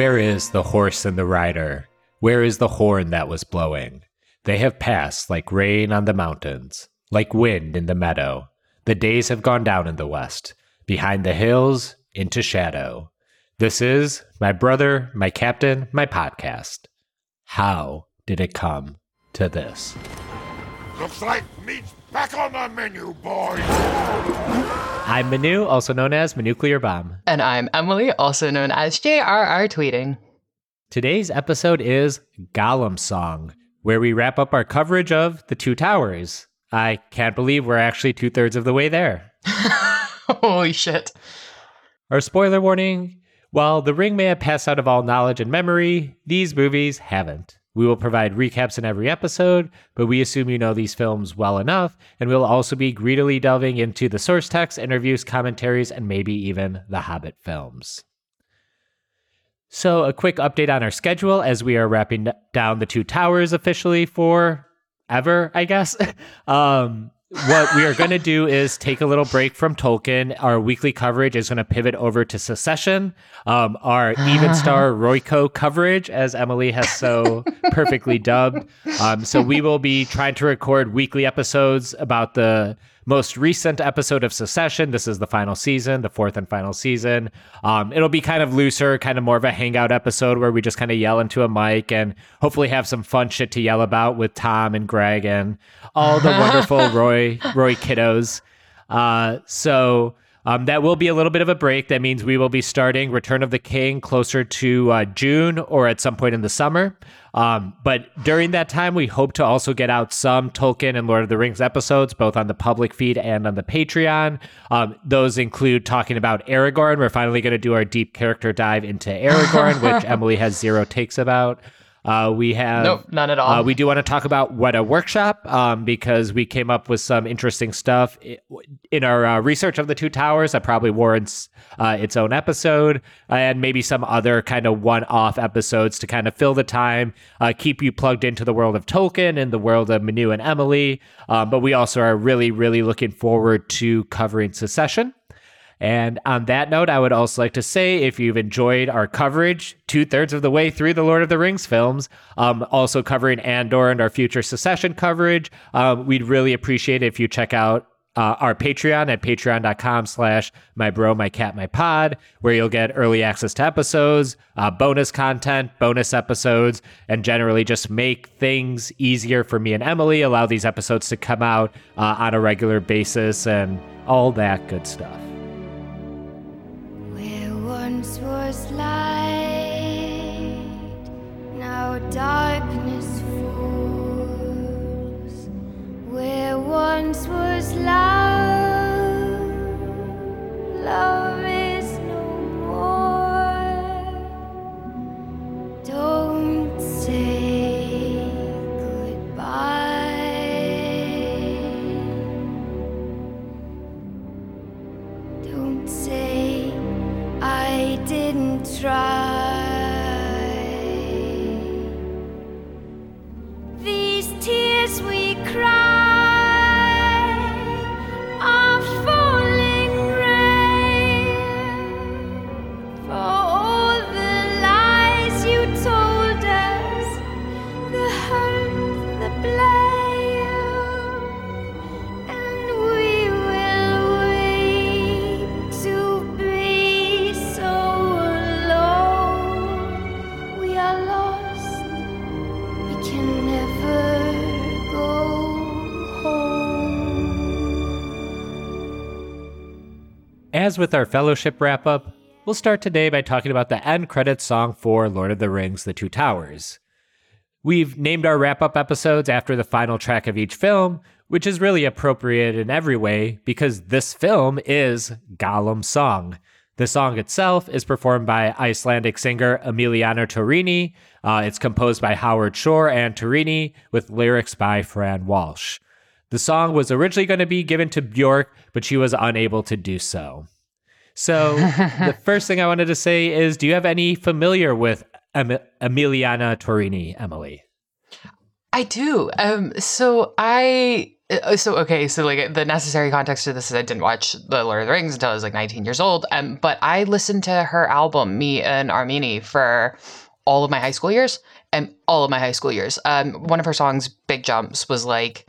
Where is the horse and the rider? Where is the horn that was blowing? They have passed like rain on the mountains, like wind in the meadow. The days have gone down in the west, behind the hills, into shadow. This is my brother, my captain, my podcast. How did it come to this? Looks like meat's back on the menu, boys. I'm Manu, also known as Manuclear Bomb. And I'm Emily, also known as JRR Tweetien. Today's episode is Gollum Song, where we wrap up our coverage of The Two Towers. I can't believe we're actually two thirds of the way there. Holy shit. Our spoiler warning while The Ring may have passed out of all knowledge and memory, these movies haven't. We will provide recaps in every episode, but we assume you know these films well enough, and we'll also be greedily delving into the source text, interviews, commentaries, and maybe even the Hobbit films. So, a quick update on our schedule as we are wrapping down the two towers officially for ever, I guess. um, what we are going to do is take a little break from Tolkien. Our weekly coverage is going to pivot over to Succession. Um, our even star Royco coverage, as Emily has so perfectly dubbed. Um, so we will be trying to record weekly episodes about the most recent episode of Succession. This is the final season, the fourth and final season. Um, it'll be kind of looser, kind of more of a hangout episode where we just kind of yell into a mic and hopefully have some fun shit to yell about with Tom and Greg and all the wonderful Roy Roy kiddos. Uh, so um, that will be a little bit of a break. That means we will be starting Return of the King closer to uh, June or at some point in the summer. Um, but during that time, we hope to also get out some Tolkien and Lord of the Rings episodes, both on the public feed and on the Patreon. Um, those include talking about Aragorn. We're finally going to do our deep character dive into Aragorn, which Emily has zero takes about. Uh, we have nope, none at all. Uh, we do want to talk about Weta Workshop um, because we came up with some interesting stuff in our uh, research of the two towers that probably warrants uh, its own episode and maybe some other kind of one-off episodes to kind of fill the time, uh, keep you plugged into the world of Tolkien and the world of Manu and Emily. Um, but we also are really, really looking forward to covering Succession. And on that note, I would also like to say if you've enjoyed our coverage, two thirds of the way through the Lord of the Rings films, um, also covering Andor and our future Succession coverage, um, we'd really appreciate it if you check out uh, our Patreon at patreon.com slash my bro, my cat, my pod, where you'll get early access to episodes, uh, bonus content, bonus episodes, and generally just make things easier for me and Emily, allow these episodes to come out uh, on a regular basis and all that good stuff. Once was light, now darkness falls. Where once was love, love is no more. Don't say try. As with our fellowship wrap up, we'll start today by talking about the end credits song for Lord of the Rings The Two Towers. We've named our wrap up episodes after the final track of each film, which is really appropriate in every way because this film is Gollum's song. The song itself is performed by Icelandic singer Emiliana Torrini. Uh, it's composed by Howard Shore and Torrini with lyrics by Fran Walsh. The song was originally going to be given to Bjork, but she was unable to do so. So, the first thing I wanted to say is do you have any familiar with em- Emiliana Torrini, Emily? I do. Um, so I Uh, So okay, so like the necessary context to this is I didn't watch The Lord of the Rings until I was like 19 years old. Um, but I listened to her album, Me and Armini, for all of my high school years and all of my high school years. Um, one of her songs, Big Jumps, was like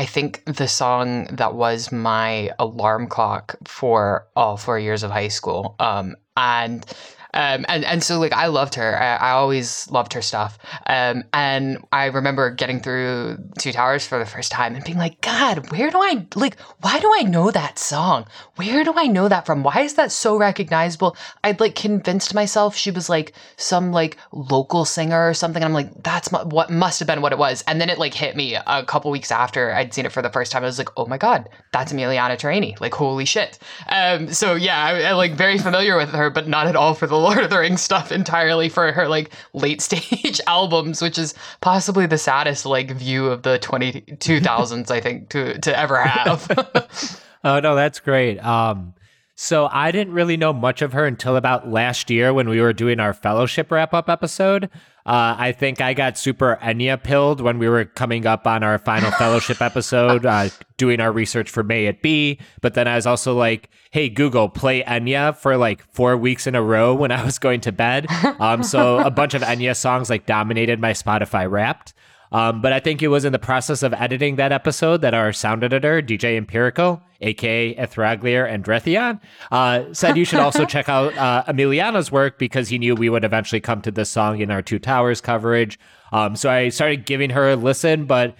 I think the song that was my alarm clock for all four years of high school. Um, and um, and and so like I loved her. I, I always loved her stuff. Um, and I remember getting through Two Towers for the first time and being like, God, where do I like? Why do I know that song? Where do I know that from? Why is that so recognizable? I'd like convinced myself she was like some like local singer or something. I'm like, that's mu- what must have been what it was. And then it like hit me a couple weeks after I'd seen it for the first time. I was like, oh my god, that's Emiliana Torrini. Like, holy shit. Um, so yeah, I, I like very familiar with her, but not at all for the Lord of the Rings stuff. Entirely for her like late stage albums, which is possibly the saddest like view of the 20, 2000s, I think, to to ever have. Oh no, that's great. Um, so I didn't really know much of her until about last year when we were doing our fellowship wrap up episode. Uh, I think I got super Enya pilled when we were coming up on our final fellowship episode, uh, doing our research for May It Be. But then I was also like, hey, Google, play Enya for like four weeks in a row when I was going to bed. Um, so a bunch of Enya songs like dominated my Spotify wrapped. Um, but I think it was in the process of editing that episode that our sound editor, DJ Empirical, aka Ethraglier and Drethion, uh, said you should also check out uh, Emiliana's work because he knew we would eventually come to this song in our Two Towers coverage. Um, so I started giving her a listen, but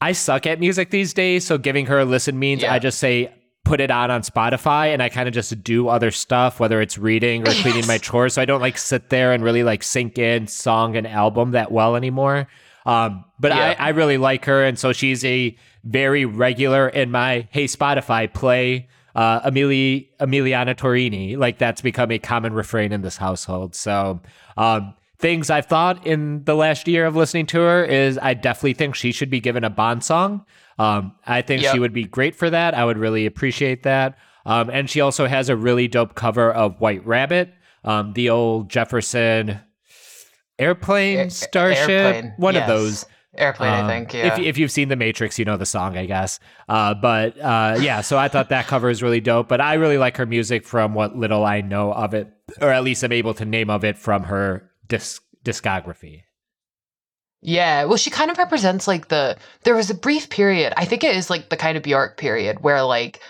I suck at music these days. So giving her a listen means Yeah. I just say, put it on on Spotify and I kind of just do other stuff, whether it's reading or cleaning Yes. my chores. So I don't like sit there and really like sink in song and album that well anymore. Um, but Yeah. I, I really like her. And so she's a very regular in my, hey, Spotify, play uh, Emili- Emiliana Torrini. Like that's become a common refrain in this household. So, um, things I've thought in the last year of listening to her is I definitely think she should be given a Bond song. Um, I think Yep. she would be great for that. I would really appreciate that. Um, and she also has a really dope cover of White Rabbit, um, the old Jefferson airplane, Air- starship, Airplane, one of those. Airplane, I Um, think. Yeah. If, if you've seen The Matrix, you know the song, I guess. Uh, but uh, yeah, so I thought that cover is really dope. But I really like her music from what little I know of it, or at least I'm able to name of it from her disc- discography. Yeah, well, she kind of represents like the. There was a brief period. I think it is like the kind of Bjork period where like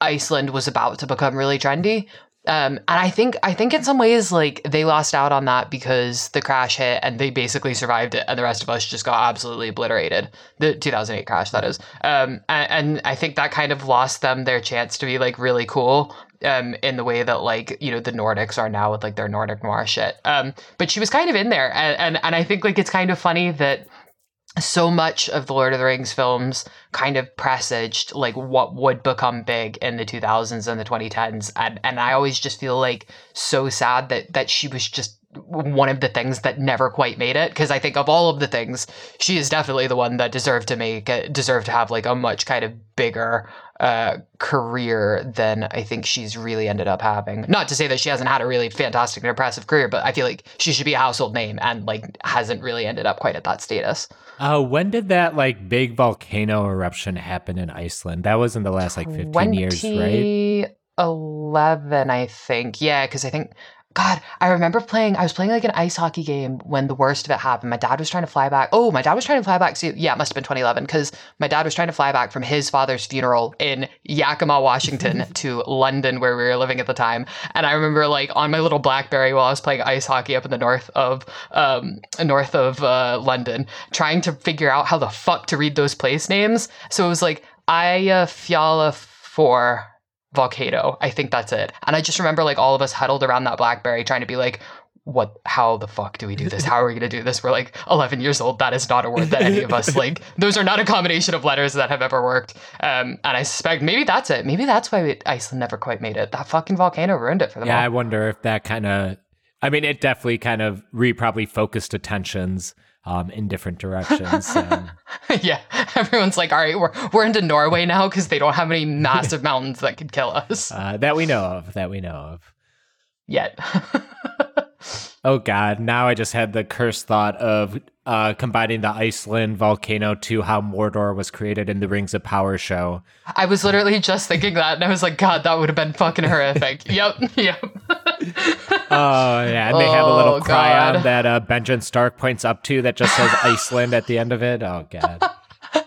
Iceland was about to become really trendy. Um, and I think I think in some ways like they lost out on that because the crash hit and they basically survived it, and the rest of us just got absolutely obliterated. The 2008 crash, that is. Um, and, and I think that kind of lost them their chance to be like really cool. Um, in the way that like you know the Nordics are now with like their Nordic noir shit. Um, but she was kind of in there, and and, and I think like it's kind of funny that so much of the Lord of the Rings films kind of presaged like what would become big in the 2000s and the 2010s and and I always just feel like so sad that that she was just one of the things that never quite made it because I think of all of the things she is definitely the one that deserved to make it deserved to have like a much kind of bigger uh career than I think she's really ended up having. Not to say that she hasn't had a really fantastic and impressive career, but I feel like she should be a household name and like hasn't really ended up quite at that status. Uh, when did that like big volcano eruption happen in Iceland? That was in the last like 15 years, right? 2011, I think. Yeah, because I think, God, I remember playing, I was playing like an ice hockey game when the worst of it happened. My dad was trying to fly back. Oh, my dad was trying to fly back. So, yeah, it must have been 2011 because my dad was trying to fly back from his father's funeral in Yakima, Washington to London, where we were living at the time. And I remember like on my little Blackberry while I was playing ice hockey up in the north of, um, north of uh, London, trying to figure out how the fuck to read those place names. So it was like, Aya Fiala 4 volcano. I think that's it. And I just remember like all of us huddled around that Blackberry trying to be like, what how the fuck do we do this? How are we gonna do this? We're like 11 years old. That is not a word that any of us like. Those are not a combination of letters that have ever worked. Um, and I suspect maybe that's it. Maybe that's why we, Iceland never quite made it. That fucking volcano ruined it for them Yeah, I wonder if that kind of, I mean, it definitely kind of re probably focused attentions um, in different directions. Um, yeah, everyone's like, all right, we're we're into Norway now because they don't have any massive mountains that could kill us uh, that we know of, that we know of. yet. Oh God! Now I just had the cursed thought of uh, combining the Iceland volcano to how Mordor was created in the Rings of Power show. I was literally just thinking that, and I was like, God, that would have been fucking horrific. yep, yep. Oh yeah, and they have a little Oh, chyron God. that uh, Benjamin Stark points up to that just says Iceland at the end of it. Oh God!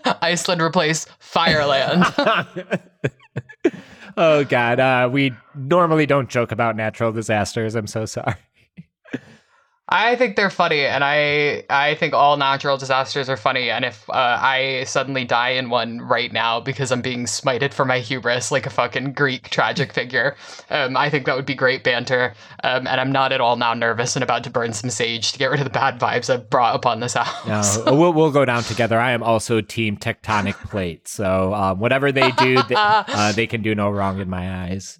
Iceland replaced Fireland. Oh God! Uh, we normally don't joke about natural disasters. I'm so sorry. I think they're funny, and I I think all natural disasters are funny. And if uh, I suddenly die in one right now because I'm being smited for my hubris like a fucking Greek tragic figure, um, I think that would be great banter. Um, and I'm not at all now nervous and about to burn some sage to get rid of the bad vibes I've brought upon this house. No, we'll, we'll go down together. I am also Team Tectonic Plate, so um, whatever they do, they, uh, they can do no wrong in my eyes.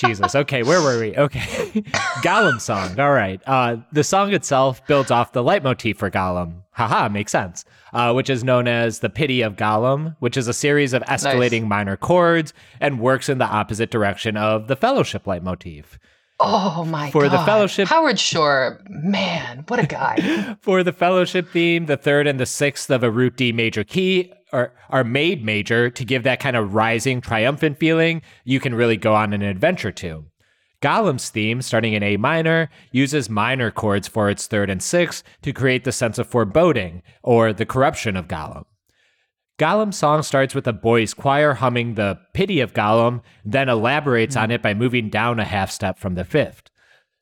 Jesus. Okay, where were we? Okay. Gollum song. All right. Uh, the song itself builds off the leitmotif for Gollum. Haha, makes sense. Uh, which is known as the Pity of Gollum, which is a series of escalating minor chords and works in the opposite direction of the Fellowship leitmotif. Oh my For god! the Fellowship- Howard Shore, man, what a guy! For the fellowship theme, the third and the sixth of a root D major key are, are made major to give that kind of rising, triumphant feeling you can really go on an adventure to. Gollum's theme, starting in A minor, uses minor chords for its third and sixth to create the sense of foreboding, or the corruption of Gollum. Gollum's song starts with a boys' choir humming the pity of Gollum, then elaborates on hmm. it by moving down a half step from the fifth.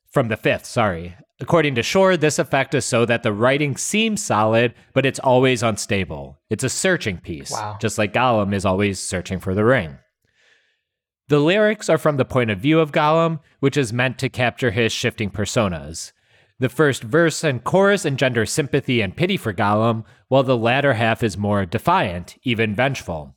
From the fifth, sorry. According to Shore, this effect is so that the writing seems solid, but it's always unstable. It's a searching piece, Wow. just like Gollum is always searching for the ring. The lyrics are from the point of view of Gollum, which is meant to capture his shifting personas. The first verse and chorus engender sympathy and pity for Gollum, while the latter half is more defiant, even vengeful.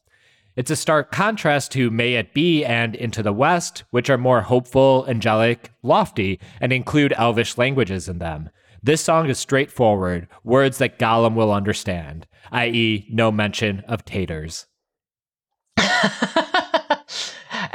It's a stark contrast to May It Be and Into the West, which are more hopeful, angelic, lofty, and include elvish languages in them. This song is straightforward, words that Gollum will understand, i.e., no mention of taters.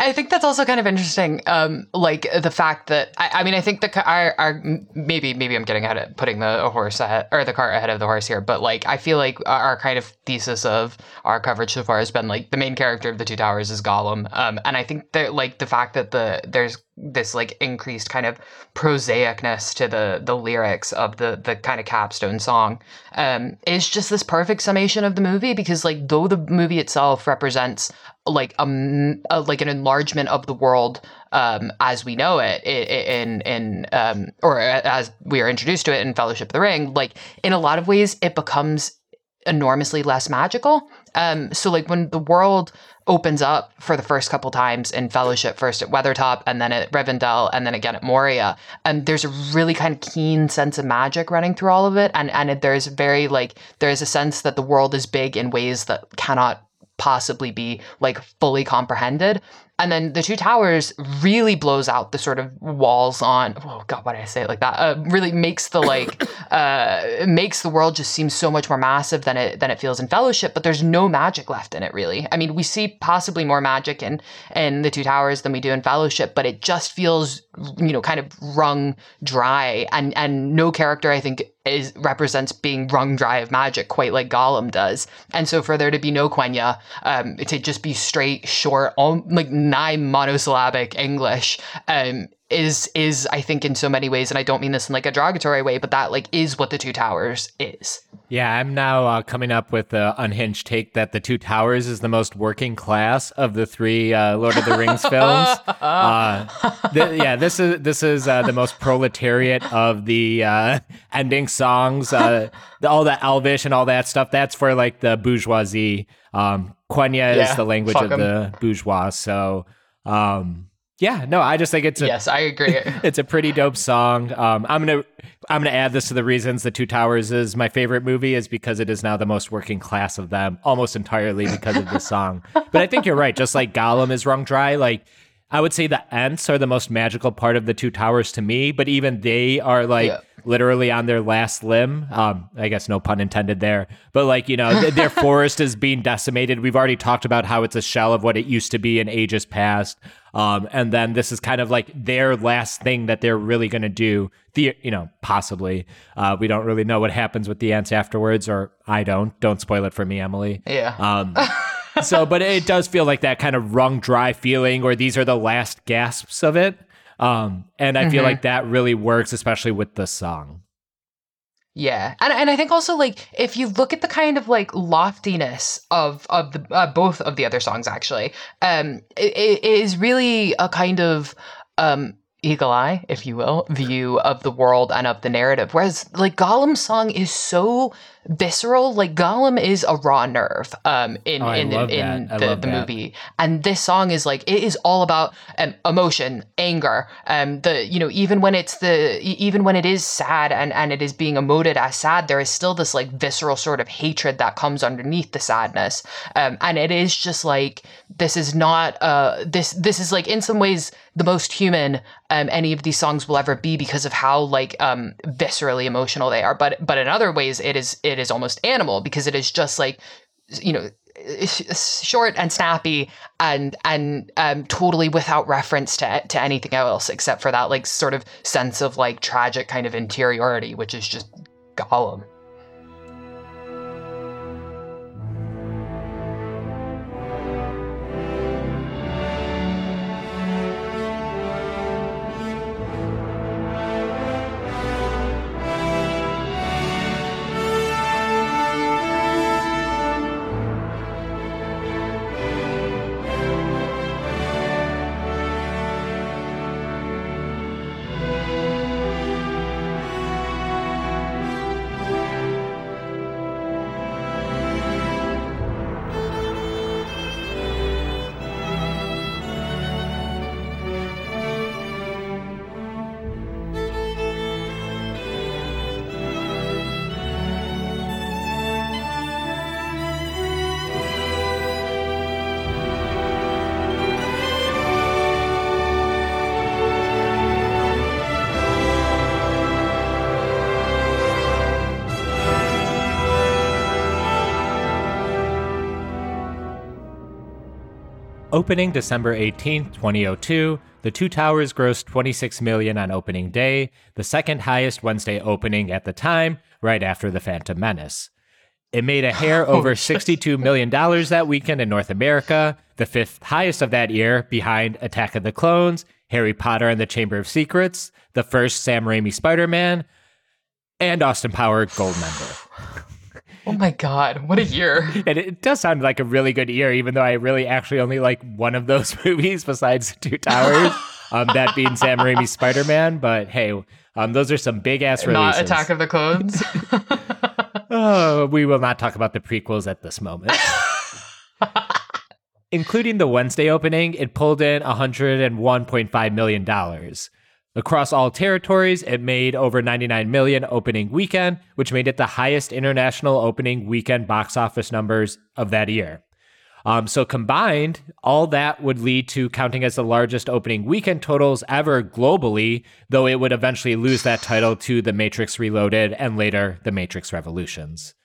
I think that's also kind of interesting. Um, like the fact that I, I mean, I think the our maybe maybe I'm getting ahead of putting the horse ahead or the cart ahead of the horse here, but like I feel like our kind of thesis of our coverage so far has been like the main character of the Two Towers is Gollum, um, and I think that like the fact that the there's this like increased kind of prosaicness to the the lyrics of the the kind of capstone song um, is just this perfect summation of the movie because like though the movie itself represents like a, a- like an enlargement of the world um, as we know it in in um, or as we are introduced to it in Fellowship of the Ring. Like in a lot of ways, it becomes enormously less magical. Um, so like when the world opens up for the first couple times in Fellowship, first at Weathertop and then at Rivendell and then again at Moria, and there's a really kind of keen sense of magic running through all of it, and and there's very like there's a sense that the world is big in ways that cannot possibly be like fully comprehended. And then the two towers really blows out the sort of walls on. Oh God, why did I say it like that? Uh, really makes the like uh, makes the world just seem so much more massive than it than it feels in Fellowship. But there's no magic left in it, really. I mean, we see possibly more magic in in the two towers than we do in Fellowship, but it just feels you know kind of wrung dry. And and no character, I think, is represents being wrung dry of magic quite like Gollum does. And so for there to be no Quenya, um, to just be straight, short, all, like nigh monosyllabic English, um, is is I think in so many ways, and I don't mean this in like a derogatory way, but that like is what the Two Towers is. Yeah, I'm now uh, coming up with the unhinged take that the Two Towers is the most working class of the three uh, Lord of the Rings films. Uh, th- yeah, this is this is uh, the most proletariat of the uh, ending songs. Uh, the, all the Elvish and all that stuff. That's for like the bourgeoisie. Um, Quenya Yeah, is the language of of 'em. the bourgeois. So, um, yeah, no, I just think it's a yes, I agree. it's a pretty dope song. Um, I'm gonna I'm gonna add this to the reasons the Two Towers is my favorite movie is because it is now the most working class of them, almost entirely because of the song. But I think you're right. Just like Gollum is wrung dry, like I would say the Ents are the most magical part of the two towers to me, but even they are like Yeah. literally on their last limb. Um, I guess no pun intended there, but like you know, th- their forest is being decimated. We've already talked about how it's a shell of what it used to be in ages past. Um, and then this is kind of like their last thing that they're really going to do. The you know possibly uh, we don't really know what happens with the Ents afterwards, or I don't. Don't spoil it for me, Emily. Yeah. Um, so, but it does feel like that kind of wrung dry feeling, or these are the last gasps of it. Um, and I feel like that really works, especially with the song. Yeah, and and I think also like if you look at the kind of like loftiness of of the uh, both of the other songs, actually, um, it, it is really a kind of um eagle eye, if you will, view of the world and of the narrative. Whereas like Gollum's song is so visceral, like Gollum is a raw nerve um in Oh, in in the, the movie, and this song is like it is all about um, emotion, anger, um the you know even when it's the even when it is sad and and it is being emoted as sad, there is still this like visceral sort of hatred that comes underneath the sadness, um and it is just like this is not uh this this is like in some ways the most human um any of these songs will ever be because of how like um viscerally emotional they are, but but in other ways it is it is almost animal because it is just like you know short and snappy and and um totally without reference to to anything else except for that like sort of sense of like tragic kind of interiority which is just Gollum. Opening December 18th, 2002, The Two Towers grossed 26 million on opening day, the second highest Wednesday opening at the time, right after The Phantom Menace. It made a hair oh, over $62 million that weekend in North America, the fifth highest of that year, behind Attack of the Clones, Harry Potter and the Chamber of Secrets, the first Sam Raimi Spider Man, and Austin Power Goldmember. Oh my god, what a year. And it does sound like a really good year, even though I really actually only like one of those movies besides Two Towers, um, that being Sam Raimi's Spider Man. But hey, um, those are some big ass releases. Not Attack of the Clones. Oh, we will not talk about the prequels at this moment. Including the Wednesday opening, it pulled in $101.5 million. Across all territories, it made over 99 million opening weekend, which made it the highest international opening weekend box office numbers of that year. Um, so combined, all that would lead to counting as the largest opening weekend totals ever globally, though it would eventually lose that title to The Matrix Reloaded and later The Matrix Revolutions.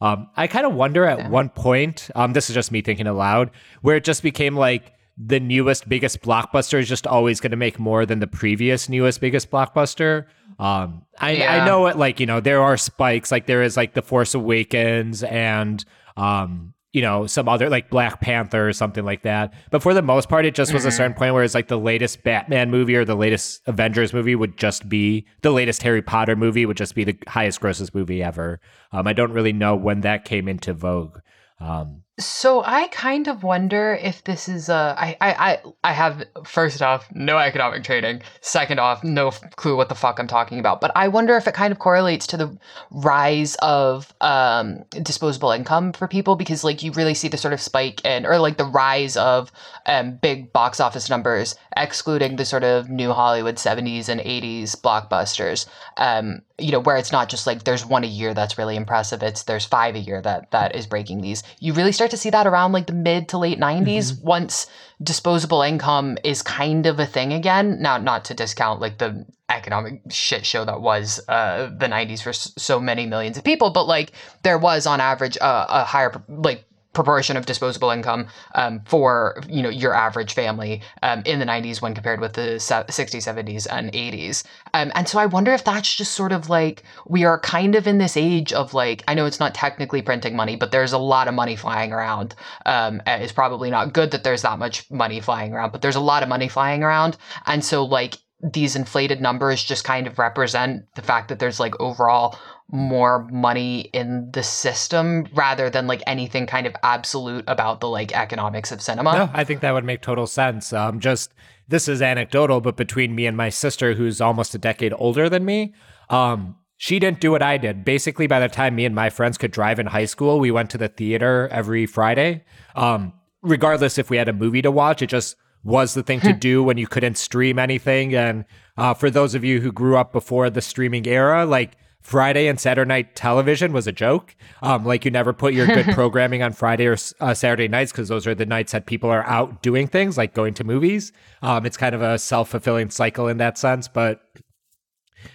Um, I kind of wonder at one point, um, this is just me thinking aloud, where it just became like the newest, biggest blockbuster is just always going to make more than the previous newest, biggest blockbuster. Um, I, I know it like, you know, there are spikes, like there is like The Force Awakens and, um, you know, some other like Black Panther or something like that. But for the most part, it just was a certain point where it's like the latest Batman movie or the latest Avengers movie would just be the latest Harry Potter movie would just be the highest grossest movie ever. Um, I don't really know when that came into vogue. Um, So I kind of wonder if this is a I I I have first off no economic training, second off no f- clue what the fuck I'm talking about, but I wonder if it kind of correlates to the rise of um disposable income for people because like you really see the sort of spike in or like the rise of um big box office numbers excluding the sort of new Hollywood 70s and 80s blockbusters. Um you know where it's not just like there's one a year that's really impressive, it's there's five a year that that is breaking these. You really start to see that around like the mid to late 90s once disposable income is kind of a thing again. Now, not to discount like the economic shit show that was uh, the 90s for so many millions of people, but like there was on average uh, a higher like proportion of disposable income um, for you know your average family um, in the 90s when compared with the 60s 70s and 80s um, and so i wonder if that's just sort of like we are kind of in this age of like i know it's not technically printing money but there's a lot of money flying around um, it's probably not good that there's that much money flying around but there's a lot of money flying around. And so like these inflated numbers just kind of represent the fact that there's like overall more money in the system rather than like anything kind of absolute about the like economics of cinema. No, I think that would make total sense. Um, just this is anecdotal, but between me and my sister, who's almost a decade older than me, um, she didn't do what I did. Basically, by the time me and my friends could drive in high school, we went to the theater every Friday. Um, regardless if we had a movie to watch, it just was the thing to do when you couldn't stream anything. And uh, for those of you who grew up before the streaming era, like Friday and Saturday night television was a joke. Um, like you never put your good programming on Friday or uh, Saturday nights because those are the nights that people are out doing things like going to movies. Um, it's kind of a self fulfilling cycle in that sense, but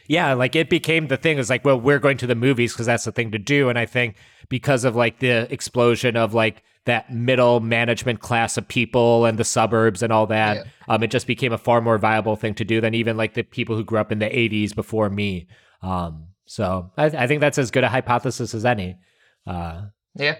yeah, like it became the thing. It's like, well, we're going to the movies because that's the thing to do. And I think because of like the explosion of like that middle management class of people and the suburbs and all that, Yeah. um, it just became a far more viable thing to do than even like the people who grew up in the 80s before me. Um, so I, I think that's as good a hypothesis as any. Uh, Yeah.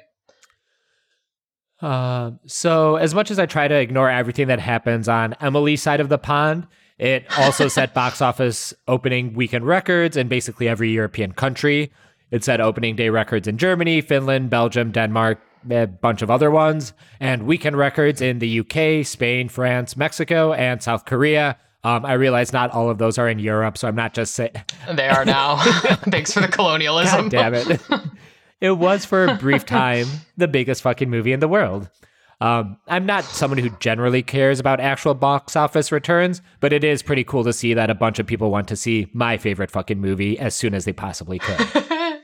uh, so as much as I try to ignore everything that happens on Emily's side of the pond, it also set box office opening weekend records in basically every European country. It set opening day records in Germany, Finland, Belgium, Denmark, a bunch of other ones, and weekend records in the UK, Spain, France, Mexico, and South Korea. Um, I realize not all of those are in Europe, so I'm not just saying. They are now. Thanks for the colonialism. God damn it. it was for a brief time the biggest fucking movie in the world. Um, I'm not someone who generally cares about actual box office returns, but it is pretty cool to see that a bunch of people want to see my favorite fucking movie as soon as they possibly could.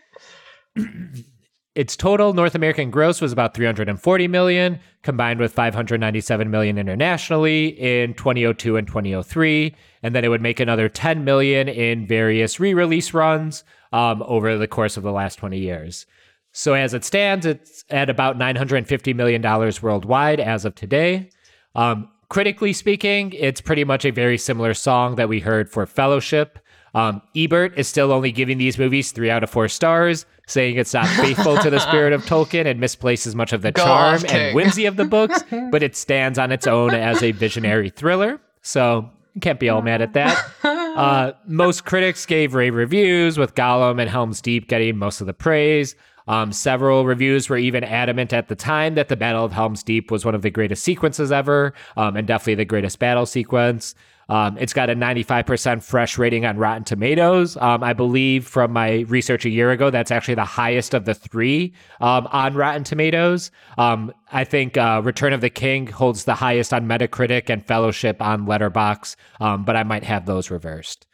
Its total North American gross was about 340 million, combined with 597 million internationally in 2002 and 2003, and then it would make another 10 million in various re-release runs um, over the course of the last 20 years. So as it stands, it's at about 950 million dollars worldwide as of today. Um, critically speaking, it's pretty much a very similar song that we heard for Fellowship. Um, Ebert is still only giving these movies three out of four stars, saying it's not faithful to the spirit of Tolkien and misplaces much of the Go charm off, and whimsy of the books, but it stands on its own as a visionary thriller. So can't be all mad at that. Uh, most critics gave rave reviews, with Gollum and Helm's Deep getting most of the praise. Um, several reviews were even adamant at the time that the Battle of Helm's Deep was one of the greatest sequences ever, um, and definitely the greatest battle sequence. Um, it's got a 95% fresh rating on Rotten Tomatoes. Um, I believe from my research a year ago, that's actually the highest of the three um, on Rotten Tomatoes. Um, I think uh, Return of the King holds the highest on Metacritic and Fellowship on Letterbox, um, but I might have those reversed.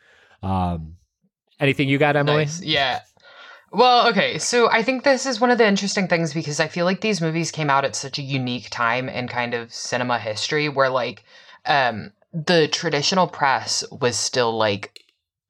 Um, anything you got, Emily? Nice. Yeah. Well, okay. So I think this is one of the interesting things because I feel like these movies came out at such a unique time in kind of cinema history where like um the traditional press was still like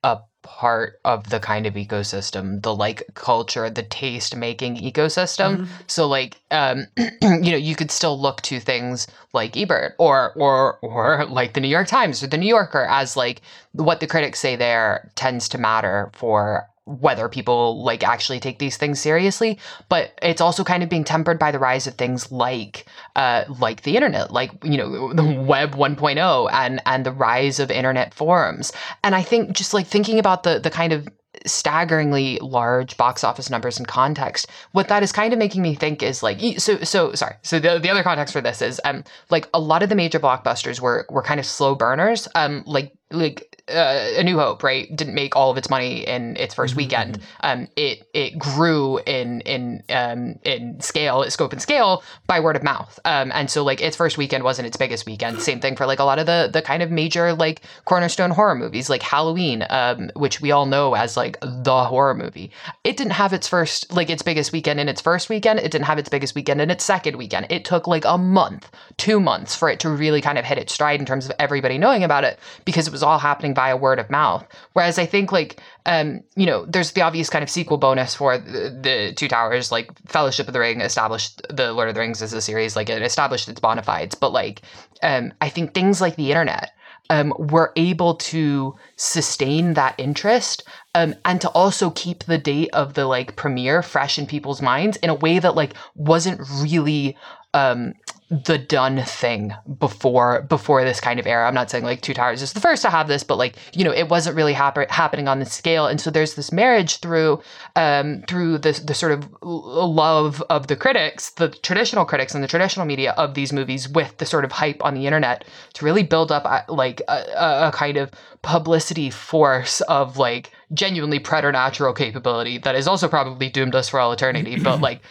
a part of the kind of ecosystem, the like culture, the taste making ecosystem. So like um you know, you could still look to things like Ebert or or or like the New York Times or the New Yorker as like what the critics say there tends to matter for whether people like actually take these things seriously but it's also kind of being tempered by the rise of things like uh like the internet like you know the web 1.0 and and the rise of internet forums. And i think just like thinking about the the kind of staggeringly large box office numbers in context what that is kind of making me think is like so so sorry so the, the other context for this is um like a lot of the major blockbusters were were kind of slow burners um like like uh, A New Hope, right, didn't make all of its money in its 1st Mhm, weekend. Um, it it grew in in um in scale, scope and scale by word of mouth. Um, and so like its first weekend wasn't its biggest weekend. Same thing for like a lot of the the kind of major like cornerstone horror movies, like Halloween, um, which we all know as like the horror movie. It didn't have its first like its biggest weekend in its first weekend. It didn't have its biggest weekend in its second weekend. It took like a month, two months for it to really kind of hit its stride in terms of everybody knowing about it because it was all happening via word of mouth. Whereas I think like um, you know, there's the obvious kind of sequel bonus for the, the Two Towers, like Fellowship of the Ring established the Lord of the Rings as a series, like it established its bona fides. But like, um, I think things like the internet um, were able to sustain that interest um, and to also keep the date of the like premiere fresh in people's minds in a way that like wasn't really um, the done thing before before this kind of era. I'm not saying like Two Towers is the first to have this, but like you know it wasn't really happen- happening on this scale, and so there's this marriage through um, through the the sort of love of the critics, the traditional critics and the traditional media of these movies, with the sort of hype on the internet to really build up uh, like a- a kind of publicity force of like genuinely preternatural capability that is also probably doomed us for all eternity, but like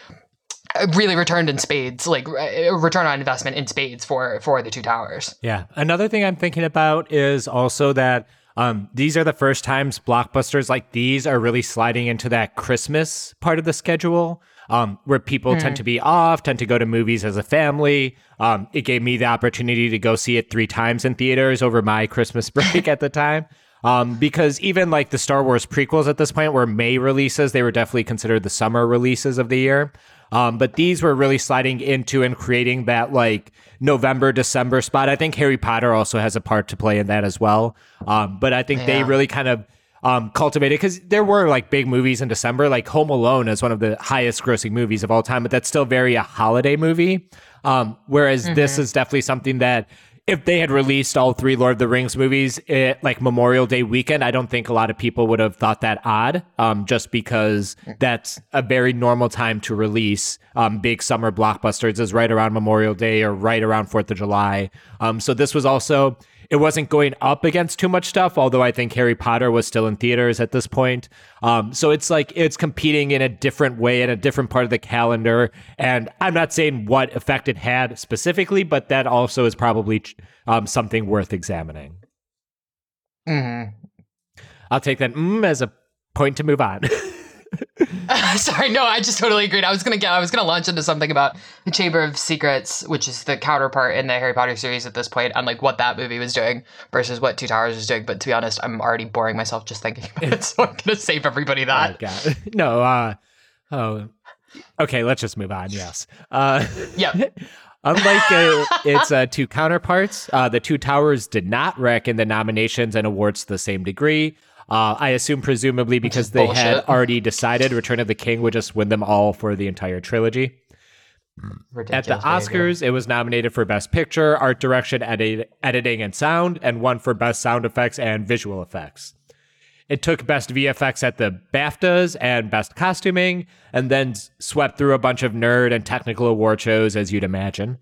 really returned in spades, like uh, return on investment in spades for for the two towers. Yeah. Another thing I'm thinking about is also that um, these are the first times blockbusters like these are really sliding into that Christmas part of the schedule. Um, where people tend to be off, tend to go to movies as a family. Um, it gave me the opportunity to go see it three times in theaters over my Christmas break at the time. Um, because even like the Star Wars prequels at this point were May releases, they were definitely considered the summer releases of the year. Um, but these were really sliding into and creating that like November, December spot. I think Harry Potter also has a part to play in that as well. Um, but I think they really kind of um, cultivated because there were like big movies in December, like Home Alone is one of the highest grossing movies of all time, but that's still very a holiday movie. Um, whereas this is definitely something that if they had released all three Lord of the Rings movies at like Memorial Day weekend, I don't think a lot of people would have thought that odd, um, just because that's a very normal time to release um, big summer blockbusters is right around Memorial Day or right around Fourth of July. Um, so this was also it wasn't going up against too much stuff, although I think Harry Potter was still in theaters at this point. Um, so it's like it's competing in a different way in a different part of the calendar. And I'm not saying what effect it had specifically, but that also is probably um, something worth examining. Mm-hmm. I'll take that mm, as a point to move on. Sorry, no, I just totally agreed. I was gonna get, I was gonna launch into something about the Chamber of Secrets, which is the counterpart in the Harry Potter series at this point, and like what that movie was doing versus what Two Towers was doing. But to be honest, I'm already boring myself just thinking about it, so I'm gonna save everybody Oh, that. God. No, uh, oh, okay, let's just move on. Yes. Uh, Yep. Unlike uh, its uh, two counterparts, uh, the Two Towers did not rank in the nominations and awards to the same degree. Uh, I assume, presumably, because they had already decided Return of the King would just win them all for the entire trilogy. At the Ridiculous behavior. Oscars, it was nominated for Best Picture, Art Direction, edit- Editing, and Sound, and won for Best Sound Effects and Visual Effects. It took Best VFX at the BAFTAs and Best Costuming, and then swept through a bunch of nerd and technical award shows, as you'd imagine.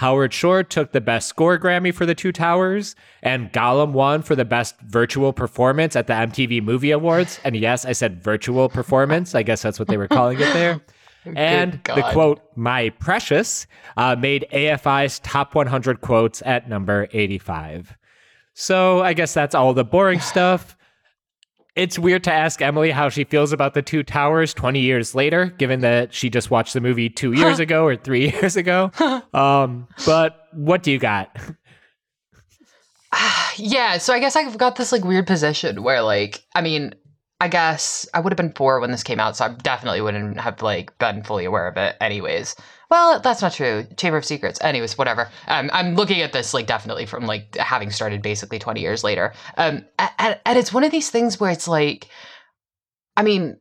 Howard Shore took the Best Score Grammy for The Two Towers, and Gollum won for the Best Virtual Performance at the MTV Movie Awards. And yes, I said virtual performance. I guess that's what they were calling it there. And the quote, My Precious, uh, made AFI's top 100 quotes at number 85. So I guess that's all the boring stuff. It's weird to ask Emily how she feels about the two towers 20 years later, given that she just watched the movie two years ago or three years ago. um, but what do you got? Yeah, so I guess I've got this like weird position where like I mean, I guess I would have been four when this came out, so I definitely wouldn't have like been fully aware of it anyways. Well, that's not true. Chamber of Secrets. Anyways, whatever. Um, I'm looking at this like definitely from like having started basically 20 years later. Um, and, and it's one of these things where it's like, I mean,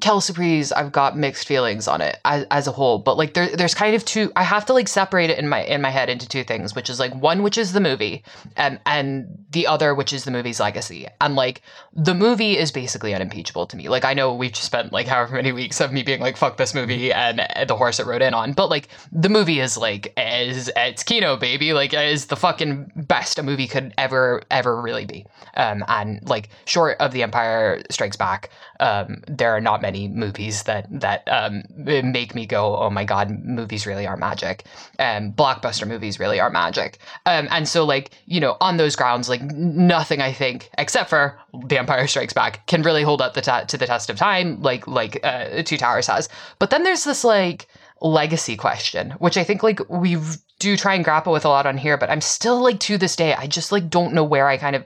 Kel Surprise, I've got mixed feelings on it as, as a whole, but like there, there's kind of two. I have to like separate it in my in my head into two things, which is like one, which is the movie, and and the other, which is the movie's legacy. And like the movie is basically unimpeachable to me. Like I know we've just spent like however many weeks of me being like fuck this movie and, and the horse it rode in on, but like the movie is like is it's Kino baby, like is the fucking best a movie could ever ever really be. Um, and like short of The Empire Strikes Back, um, there are not many movies that that um, make me go, oh my god, movies really are magic. Um, blockbuster movies really are magic. Um, and so like you know on those grounds, like nothing I think except for The Empire Strikes Back can really hold up the to the test of time, like like uh, Two Towers has. But then there's this like legacy question, which I think like we do try and grapple with a lot on here, but I'm still like to this day, I just like don't know where I kind of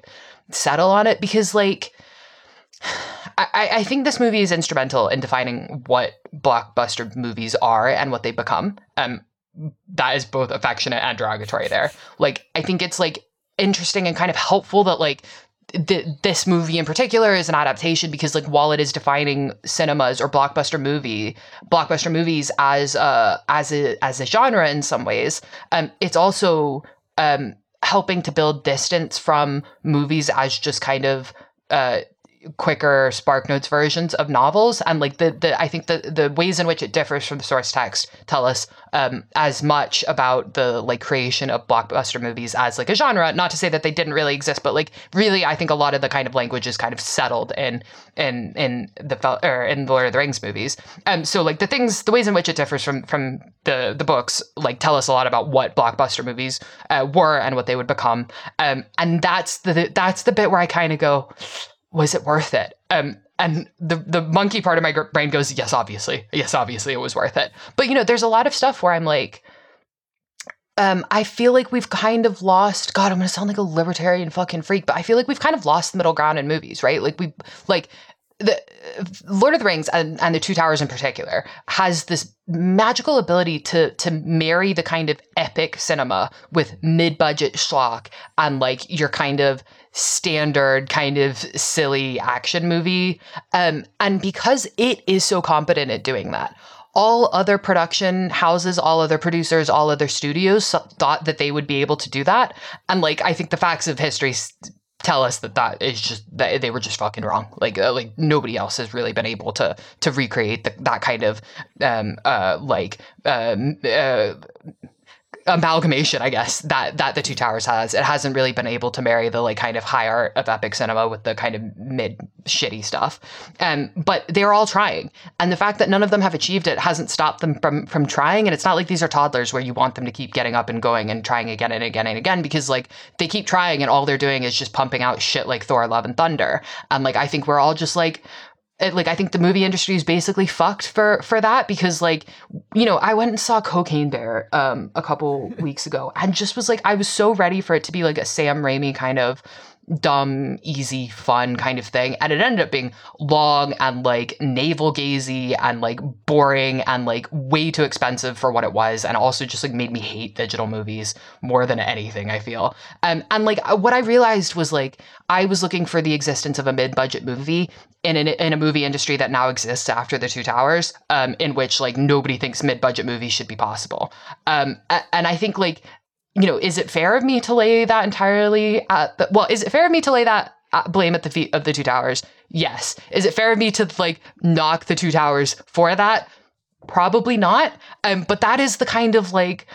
settle on it because like I, I think this movie is instrumental in defining what blockbuster movies are and what they become. Um, that is both affectionate and derogatory there. Like, I think it's like interesting and kind of helpful that like th- this movie in particular is an adaptation because like while it is defining cinemas or blockbuster movie blockbuster movies as a as a as a genre in some ways, um, it's also um helping to build distance from movies as just kind of uh quicker spark notes versions of novels. And like the, the i think the the ways in which it differs from the source text tell us um as much about the like creation of blockbuster movies as like a genre. Not to say that they didn't really exist but like really i think a lot of the kind of language is kind of settled in in in the or in the lord of the rings movies. Um so like the things the ways in which it differs from from the the books like tell us a lot about what blockbuster movies uh, were and what they would become. Um and that's the that's the bit where i kind of go was it worth it? Um, and the the monkey part of my brain goes, yes, obviously, yes, obviously, it was worth it. But you know, there's a lot of stuff where I'm like, um, I feel like we've kind of lost. God, I'm gonna sound like a libertarian fucking freak, but I feel like we've kind of lost the middle ground in movies, right? Like we like the Lord of the Rings and, and the Two Towers in particular has this magical ability to to marry the kind of epic cinema with mid budget schlock and like your kind of standard kind of silly action movie. Um, and because it is so competent at doing that, all other production houses, all other producers, all other studios thought that they would be able to do that. And like, I think the facts of history tell us that that is just that they were just fucking wrong. Like, uh, like nobody else has really been able to to recreate the, that kind of um uh like um uh amalgamation, I guess, that that the Two Towers has. It hasn't really been able to marry the like kind of high art of epic cinema with the kind of mid shitty stuff. Um, but they're all trying, and the fact that none of them have achieved it hasn't stopped them from from trying. And it's not like these are toddlers where you want them to keep getting up and going and trying again and again and again because like they keep trying and all they're doing is just pumping out shit like Thor: Love and Thunder. And like I think we're all just like it, like I think the movie industry is basically fucked for for that because like you know I went and saw Cocaine Bear um a couple weeks ago and just was like I was so ready for it to be like a Sam Raimi kind of dumb, easy, fun kind of thing. And it ended up being long and like navel gazy and like boring and like way too expensive for what it was. And also just like made me hate digital movies more than anything, I feel. Um, and like uh, what I realized was like I was looking for the existence of a mid budget movie in, an, in a movie industry that now exists after the Two Towers, um, in which like nobody thinks mid budget movies should be possible. Um, and I think like you know, is it fair of me to lay that entirely at the, well, is it fair of me to lay that blame at the feet of the two towers? Yes. Is it fair of me to like knock the two towers for that? Probably not. Um, but that is the kind of like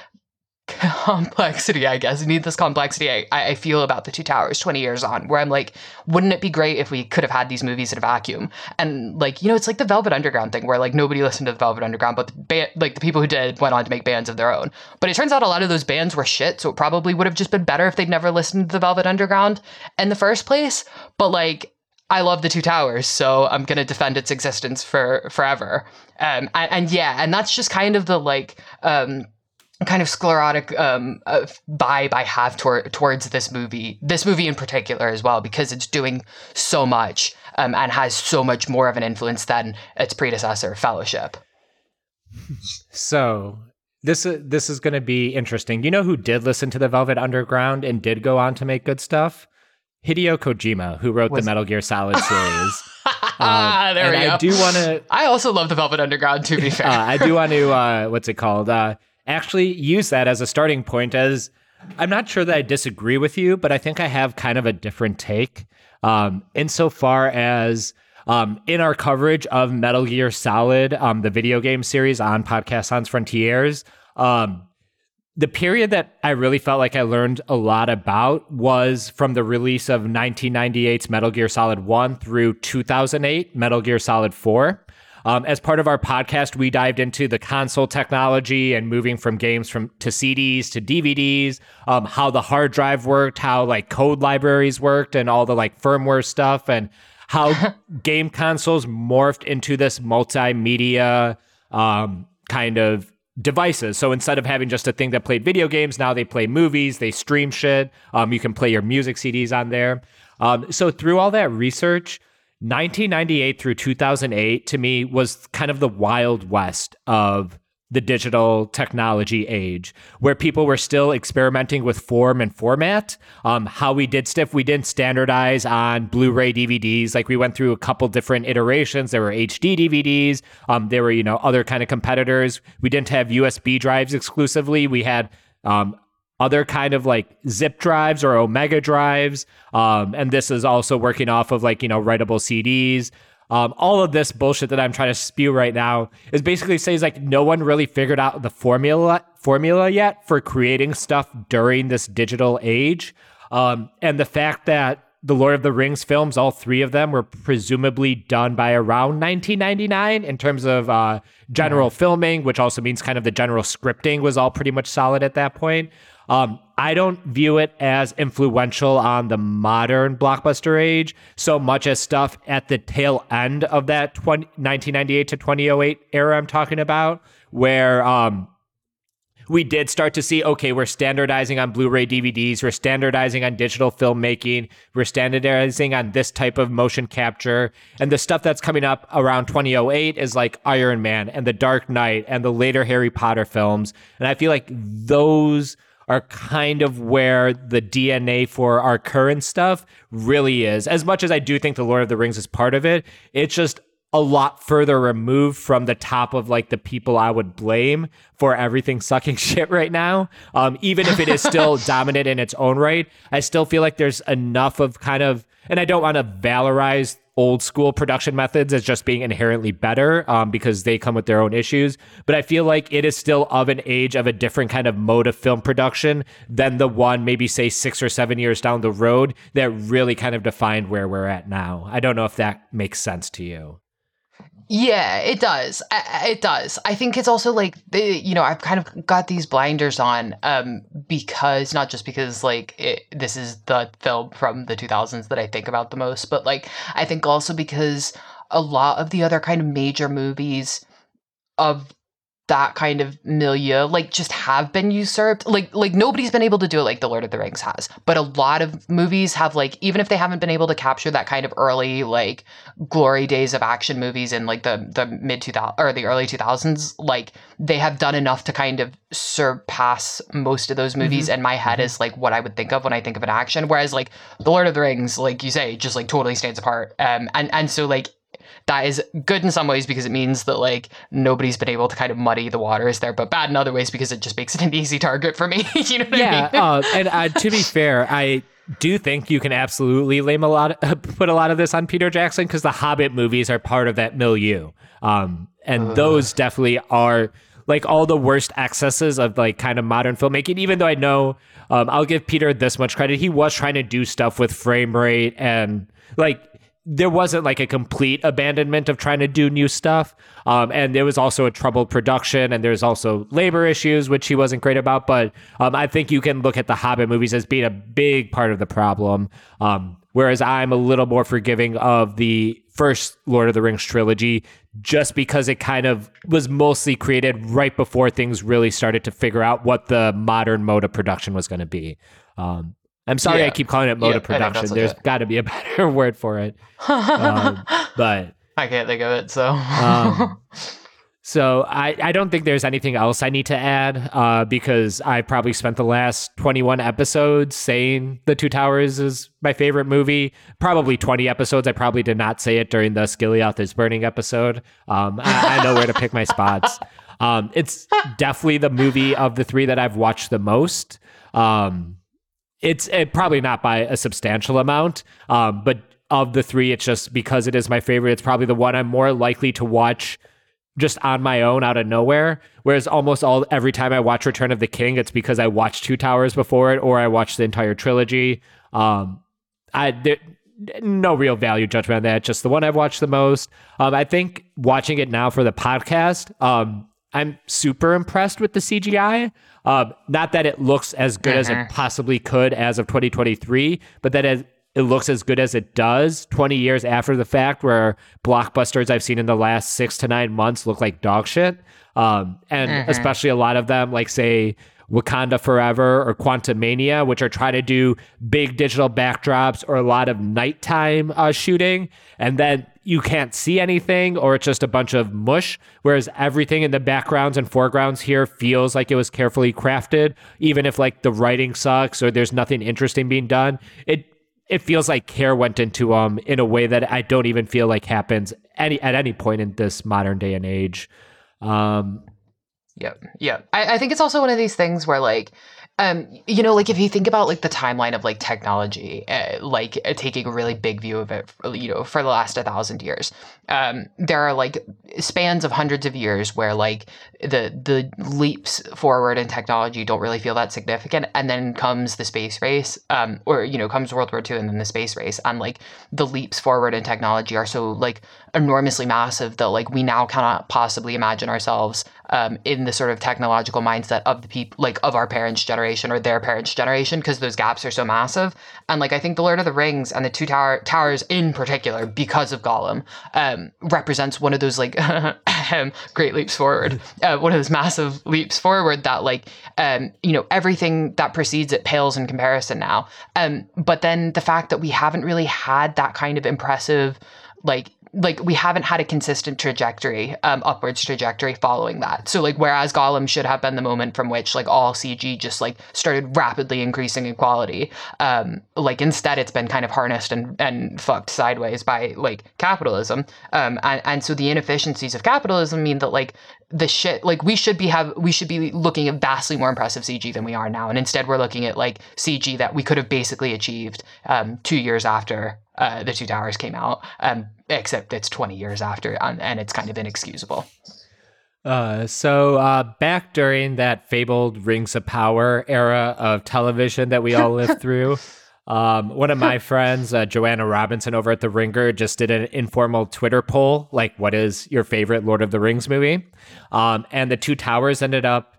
complexity, I guess. I need this complexity I, I feel about the Two Towers 20 years on, where I'm like, wouldn't it be great if we could have had these movies in a vacuum? And like, you know, it's like the Velvet Underground thing, where like nobody listened to the Velvet Underground, but the ba- like the people who did went on to make bands of their own. But it turns out a lot of those bands were shit, so it probably would have just been better if they'd never listened to the Velvet Underground in the first place. But like, I love the Two Towers, so I'm gonna defend its existence for forever. Um, and, and yeah, and that's just kind of the like um kind of sclerotic um, uh, vibe I have tor- towards this movie, this movie in particular as well, because it's doing so much um, and has so much more of an influence than its predecessor, Fellowship. So this is this is going to be interesting. You know who did listen to the Velvet Underground and did go on to make good stuff? Hideo Kojima, who wrote Was... the Metal Gear Solid series. Ah, there we I go. do want to I also love the Velvet Underground. To be fair, uh, I do want to uh, what's it called? Actually use that as a starting point. As I'm not sure that I disagree with you, but I think I have kind of a different take. Um, insofar as um, in our coverage of Metal Gear Solid, um, the video game series on Podcast Sans Frontiers, um, the period that I really felt like I learned a lot about was from the release of 1998's Metal Gear Solid 1 through 2008, Metal Gear Solid 4. Um, as part of our podcast, we dived into the console technology and moving from games from to CDs to DVDs, um, how the hard drive worked, how like code libraries worked, and all the like firmware stuff, and how game consoles morphed into this multimedia um, kind of devices. So instead of having just a thing that played video games, now they play movies, they stream shit. Um, you can play your music CDs on there. Um, so through all that research, 1998 through 2008 to me was kind of the wild west of the digital technology age where people were still experimenting with form and format um, how we did stuff. We didn't standardize on blu-ray dvds like we went through a couple different iterations. There were hd dvds um, there were you know other kind of competitors. We didn't have usb drives exclusively. We had um, other kind of like zip drives or omega drives um, and this is also working off of like you know writable cds um, all of this bullshit that i'm trying to spew right now is basically says like no one really figured out the formula formula yet for creating stuff during this digital age. Um, and the fact that the Lord of the Rings films, all three of them, were presumably done by around 1999 in terms of uh, general filming, which also means kind of the general scripting was all pretty much solid at that point. Um, I don't view it as influential on the modern blockbuster age so much as stuff at the tail end of that 20, 1998 to 2008 era I'm talking about, where um, we did start to see okay we're standardizing on blu-ray dvds we're standardizing on digital filmmaking we're standardizing on this type of motion capture and the stuff that's coming up around 2008 is like iron man and the dark knight and the later harry potter films and i feel like those are kind of where the DNA for our current stuff really is. As much as I do think The Lord of the Rings is part of it, it's just a lot further removed from the top of like the people I would blame for everything sucking shit right now. Um, even if it is still dominant in its own right, I still feel like there's enough of kind of, and I don't want to valorize old school production methods as just being inherently better um, because they come with their own issues. But I feel like it is still of an age of a different kind of mode of film production than the one maybe say six or seven years down the road that really kind of defined where we're at now. I don't know if that makes sense to you. Yeah, it does. It does. I think it's also like you know I've kind of got these blinders on um because not just because like it, this is the film from the 2000s that I think about the most, but like I think also because a lot of the other kind of major movies of that kind of milieu like just have been usurped. Like like nobody's been able to do it like the lord of the rings has. But a lot of movies have like even if they haven't been able to capture that kind of early like glory days of action movies in like the the mid 2000 or the early 2000s like they have done enough to kind of surpass most of those movies and my head is like what i would think of when i think of an action. Whereas like the lord of the rings like you say just like totally stands apart. Um and and so like that is good in some ways because it means that like nobody's been able to kind of muddy the waters there, but bad in other ways because it just makes it an easy target for me. you know what yeah, I mean? uh, and uh, to be fair, I do think you can absolutely lame a lot, put a lot of this on Peter Jackson because the Hobbit movies are part of that milieu, um, and those definitely are like all the worst excesses of like kind of modern filmmaking. Even though I know, um, I'll give Peter this much credit, he was trying to do stuff with frame rate and like there wasn't like a complete abandonment of trying to do new stuff. Um, and there was also a troubled production, and there's also labor issues, which he wasn't great about. But um, I think you can look at the Hobbit movies as being a big part of the problem. Um, whereas I'm a little more forgiving of the first Lord of the Rings trilogy, just because it kind of was mostly created right before things really started to figure out what the modern mode of production was going to be. Um, I'm sorry Yeah. I keep calling it mode Yeah, of production. that's There's okay. got to be a better word for it. Um, but I can't think of it, so um, So I, I don't think there's anything else I need to add uh, because I probably spent the last 21 episodes saying The Two Towers is my favorite movie. Probably 20 episodes. I probably did not say it during the Skilioth is Burning episode. Um, I, I know where to pick my spots. Um, it's definitely the movie of the three that I've watched the most. Um, it's it, probably not by a substantial amount, um, but of the three, it's just because it is my favorite. It's probably the one I'm more likely to watch just on my own out of nowhere. Whereas almost all every time I watch Return of the King, it's because I watched Two Towers before it or I watched the entire trilogy. Um, I there, no real value judgment on that. Just the one I've watched the most. Um, I think watching it now for the podcast, um, I'm super impressed with the CGI. Um, not that it looks as good as it possibly could as of 2023, but that it, it looks as good as it does. 20 years after the fact, where blockbusters I've seen in the last six to nine months look like dog shit. Um, and especially a lot of them, like, say, Wakanda Forever or Quantumania, which are trying to do big digital backdrops or a lot of nighttime uh, shooting, and then you can't see anything or it's just a bunch of mush. Whereas everything in the backgrounds and foregrounds here feels like it was carefully crafted, even if like the writing sucks or there's nothing interesting being done. It it feels like care went into them in a way that I don't even feel like happens any at any point in this modern day and age. Um, Yep. Yep. I, I think it's also one of these things where like um you know like if you think about like the timeline of like technology uh, like uh, taking a really big view of it you know for the last a thousand years um there are like spans of hundreds of years where like the the leaps forward in technology don't really feel that significant and then comes the space race um or you know comes world war ii and then the space race and like the leaps forward in technology are so like enormously massive that like we now cannot possibly imagine ourselves um, in the sort of technological mindset of the people like of our parents' generation or their parents' generation because those gaps are so massive. And like I think the Lord of the Rings and the Two Tower Towers in particular, because of Gollum, um, represents one of those like great leaps forward, uh, one of those massive leaps forward that like um, you know everything that precedes it pales in comparison now. Um, but then the fact that we haven't really had that kind of impressive like like we haven't had a consistent trajectory um upwards trajectory following that. So like whereas gollum should have been the moment from which like all cg just like started rapidly increasing in quality um like instead it's been kind of harnessed and and fucked sideways by like capitalism. Um and, and so the inefficiencies of capitalism mean that like the shit like we should be have we should be looking at vastly more impressive cg than we are now. And instead we're looking at like cg that we could have basically achieved um two years after uh, the two towers came out um except it's 20 years after and, and it's kind of inexcusable Uh, so uh, back during that fabled Rings of Power era of television that we all lived through, um, one of my friends, uh, Joanna Robinson over at the Ringer, just did an informal Twitter poll, like, "What is your favorite Lord of the Rings movie?" Um, and the Two Towers ended up.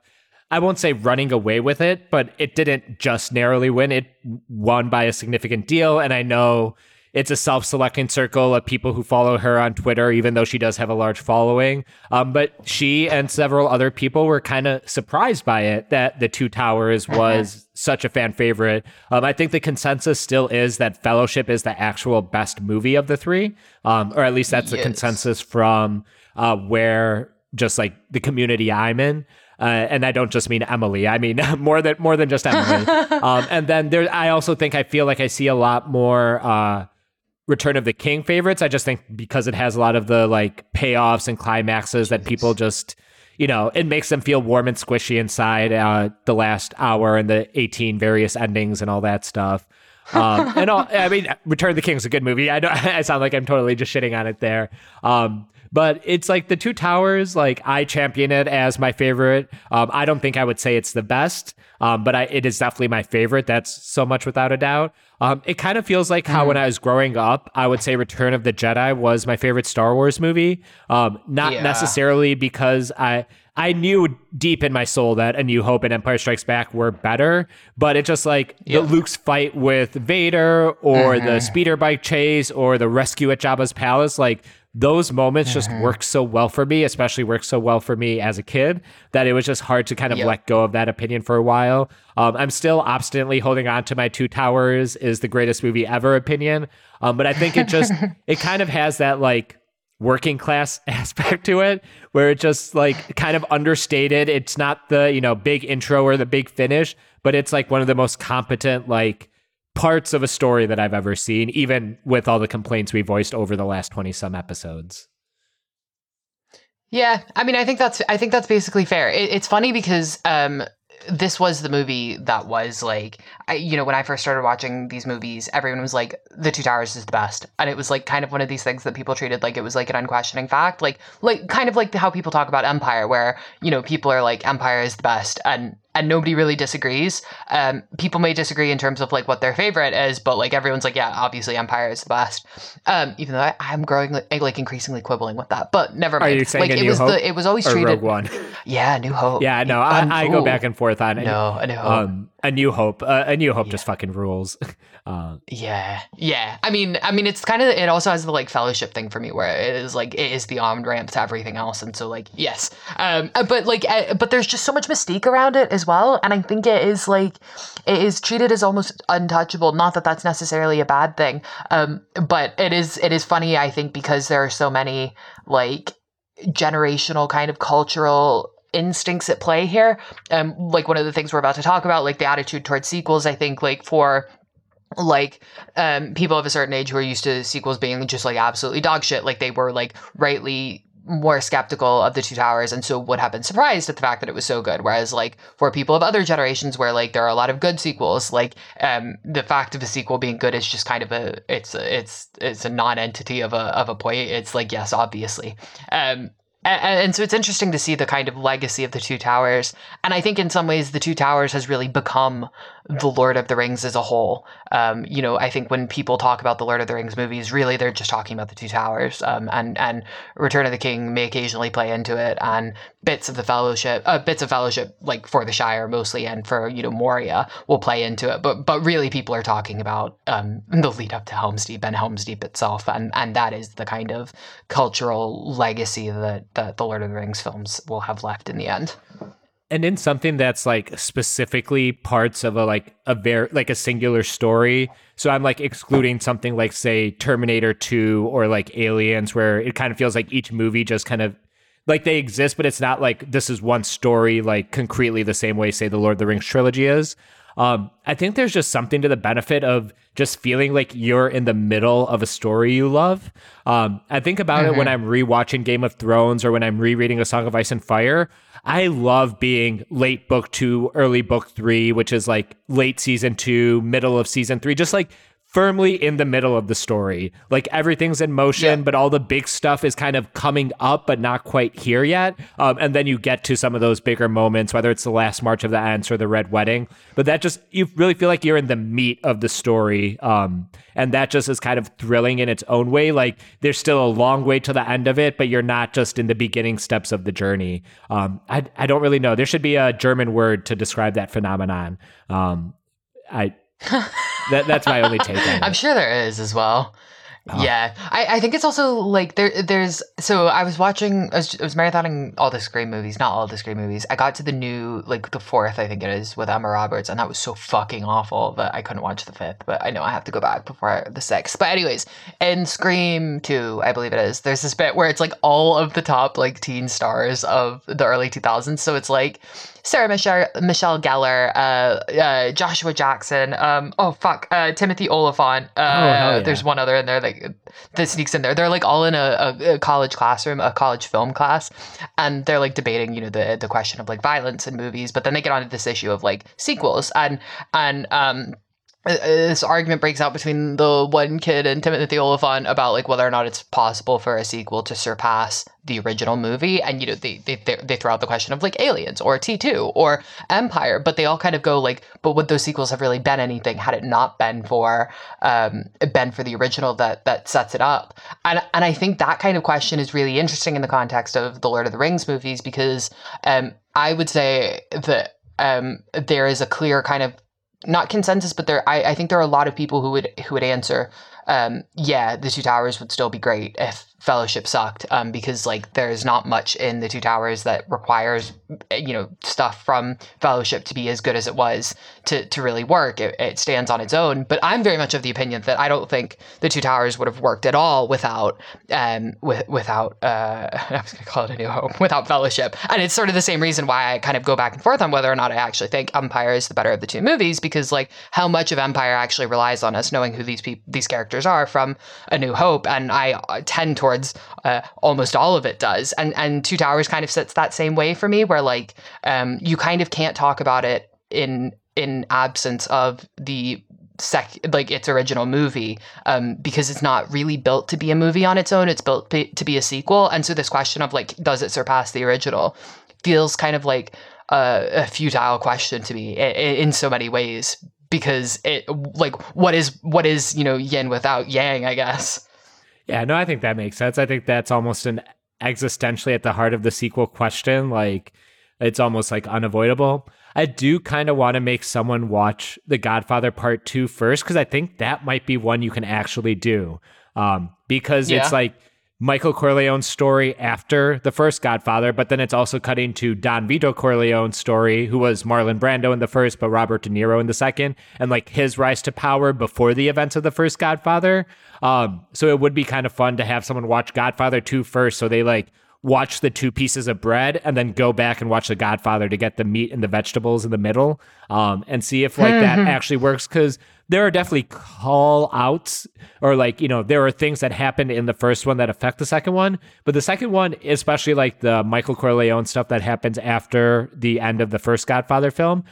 I won't say running away with it, but it didn't just narrowly win. It won by a significant deal. And I know it's a self-selecting circle of people who follow her on Twitter, even though she does have a large following. Um, but she and several other people were kind of surprised by it that the Two Towers was such a fan favorite. Um, I think the consensus still is that Fellowship is the actual best movie of the three, um, or at least that's the consensus from uh, where just like the community I'm in. Uh, and I don't just mean Emily. I mean more than more than just Emily. um, and then there, I also think I feel like I see a lot more uh, Return of the King favorites. I just think because it has a lot of the like payoffs and climaxes that people just, you know, it makes them feel warm and squishy inside. Uh, the last hour and the eighteen various endings and all that stuff. um, and all, I mean, Return of the King is a good movie. I don't, I sound like I'm totally just shitting on it there. Um, but it's like the Two Towers. Like I champion it as my favorite. Um, I don't think I would say it's the best, um, but I, it is definitely my favorite. That's so much without a doubt. Um, it kind of feels like how when I was growing up, I would say Return of the Jedi was my favorite Star Wars movie. Um, not Yeah. necessarily because I I knew deep in my soul that A New Hope and Empire Strikes Back were better, but it just like Yeah. the Luke's fight with Vader or the speeder bike chase or the rescue at Jabba's palace, like those moments just work so well for me, especially worked so well for me as a kid that it was just hard to kind of Yep. let go of that opinion for a while. Um, I'm still obstinately holding on to my Two Towers is the greatest movie ever opinion. Um, but I think it just it kind of has that like working class aspect to it where it just like kind of understated. It's not the, you know, big intro or the big finish, but it's like one of the most competent like parts of a story that I've ever seen, even with all the complaints we voiced over the last 20 some episodes. Yeah, I mean, I think that's I think that's basically fair. It, it's funny because um, this was the movie that was like, I, you know, when I first started watching these movies, everyone was like, "The Two Towers is the best," and it was like kind of one of these things that people treated like it was like an unquestioning fact, like like kind of like how people talk about Empire, where you know people are like, "Empire is the best," and and nobody really disagrees. Um, people may disagree in terms of like what their favorite is, but like everyone's like, yeah, obviously Empire is the best. Um, even though I, I'm growing like, like increasingly quibbling with that, but never Are mind. you saying like it was Hope the it was always treated. Rogue One. Yeah, New Hope. Yeah, no, I, I go back and forth on it. No, A New Hope. Um, a New Hope. Uh, a New Hope just fucking rules. Uh, Yeah, yeah. I mean, I mean, it's kind of. It also has the like fellowship thing for me, where it is like it is the on ramp to everything else, and so like yes, um, uh, but like, uh, but there's just so much mystique around it as well, and I think it is like it is treated as almost untouchable. Not that that's necessarily a bad thing, um, but it is. It is funny, I think, because there are so many like generational kind of cultural instincts at play here. Um, like one of the things we're about to talk about, like the attitude towards sequels, I think, like for like um people of a certain age who are used to sequels being just like absolutely dog shit like they were like rightly more skeptical of the two towers and so would have been surprised at the fact that it was so good. Whereas like for people of other generations where like there are a lot of good sequels like um the fact of a sequel being good is just kind of a it's a, it's it's a non-entity of a of a point. It's like yes obviously. Um and, so it's interesting to see the kind of legacy of the Two Towers. And I think in some ways, the Two Towers has really become the Lord of the Rings as a whole. Um, you know, I think when people talk about the Lord of the Rings movies, really they're just talking about the Two Towers. Um, and and Return of the King may occasionally play into it, and bits of the Fellowship, uh, bits of Fellowship, like for the Shire mostly, and for you know Moria will play into it. But but really, people are talking about um, the lead up to Helm's Deep and Helm's Deep itself, and and that is the kind of cultural legacy that that the Lord of the Rings films will have left in the end. And in something that's like specifically parts of a like a very like a singular story. So i'm like excluding something like say terminator 2 or like aliens where it kind of feels like each movie just kind of like they exist but it's not like this is one story like concretely the same way say the lord of the rings trilogy is um, I think there's just something to the benefit of just feeling like you're in the middle of a story you love. Um, I think about it when I'm rewatching Game of Thrones or when I'm rereading A Song of Ice and Fire. I love being late book two, early book three, which is like late season two, middle of season three, just like firmly in the middle of the story. Like everything's in motion, Yeah. but all the big stuff is kind of coming up, but not quite here yet. Um, and then you get to some of those bigger moments, whether it's the last March of the Ents or the Red Wedding. But that just, you really feel like you're in the meat of the story. Um, and that just is kind of thrilling in its own way. Like there's still a long way to the end of it, but you're not just in the beginning steps of the journey. Um, I, I don't really know. There should be a German word to describe that phenomenon. Um, I, that, that's my only take on it. I'm sure there is as well. Yeah, I, I think it's also like there there's so I was watching I was, I was marathoning all the Scream movies, not all the Scream movies. I got to the new like the fourth I think it is with Emma Roberts, and that was so fucking awful that I couldn't watch the fifth. But I know I have to go back before I, the sixth. But anyways, in Scream two, I believe it is. There's this bit where it's like all of the top like teen stars of the early 2000s. So it's like Sarah Michelle, Michelle Gellar, uh, uh, Joshua Jackson, um, oh fuck, uh, Timothy Olyphant. Uh, Oh, yeah. There's one other in there that, that sneaks in there. They're like all in a, a, a college classroom, a college film class, and they're like debating, you know, the the question of like violence in movies. But then they get onto this issue of like sequels, and and um, this argument breaks out between the one kid and Timothy Olyphant about like whether or not it's possible for a sequel to surpass the original movie, and you know they they they, throw out the question of like Aliens or T two or Empire, but they all kind of go like, but would those sequels have really been anything had it not been for um been for the original that that sets it up? And and I think that kind of question is really interesting in the context of the Lord of the Rings movies because um I would say that um there is a clear kind of not consensus, but there I, I think there are a lot of people who would who would answer, um, yeah, the Two Towers would still be great if Fellowship sucked, um, because like there's not much in the Two Towers that requires you know stuff from Fellowship to be as good as it was to to really work. It, it stands on its own. But I'm very much of the opinion that I don't think the Two Towers would have worked at all without um with without uh I was gonna call it a New Hope without Fellowship. And it's sort of the same reason why I kind of go back and forth on whether or not I actually think Empire is the better of the two movies because like how much of Empire actually relies on us knowing who these people these characters are from A New Hope, and I uh, tend towards uh, almost all of it does. And and Two Towers kind of sits that same way for me, where like um, you kind of can't talk about it in in absence of the sec like its original movie um, because it's not really built to be a movie on its own. It's built p- to be a sequel, and so this question of like does it surpass the original feels kind of like a, a futile question to me in, in so many ways because it like what is what is you know yin without yang i guess Yeah, no, I think that makes sense. I think that's almost an existentially at the heart of the sequel question. Like, it's almost like unavoidable. I do kind of want to make someone watch The Godfather Part 2 first because I think that might be one you can actually do. Um, because Yeah. it's like Michael Corleone's story after the first Godfather, but then it's also cutting to Don Vito Corleone's story, who was Marlon Brando in the first, but Robert De Niro in the second, and like his rise to power before the events of the first Godfather. Um, so it would be kind of fun to have someone watch Godfather 2 first, so they like watch the two pieces of bread and then go back and watch the Godfather to get the meat and the vegetables in the middle, um, and see if like that actually works. Because there are definitely call outs or like you know there are things that happen in the first one that affect the second one but the second one especially like the michael corleone stuff that happens after the end of the first godfather film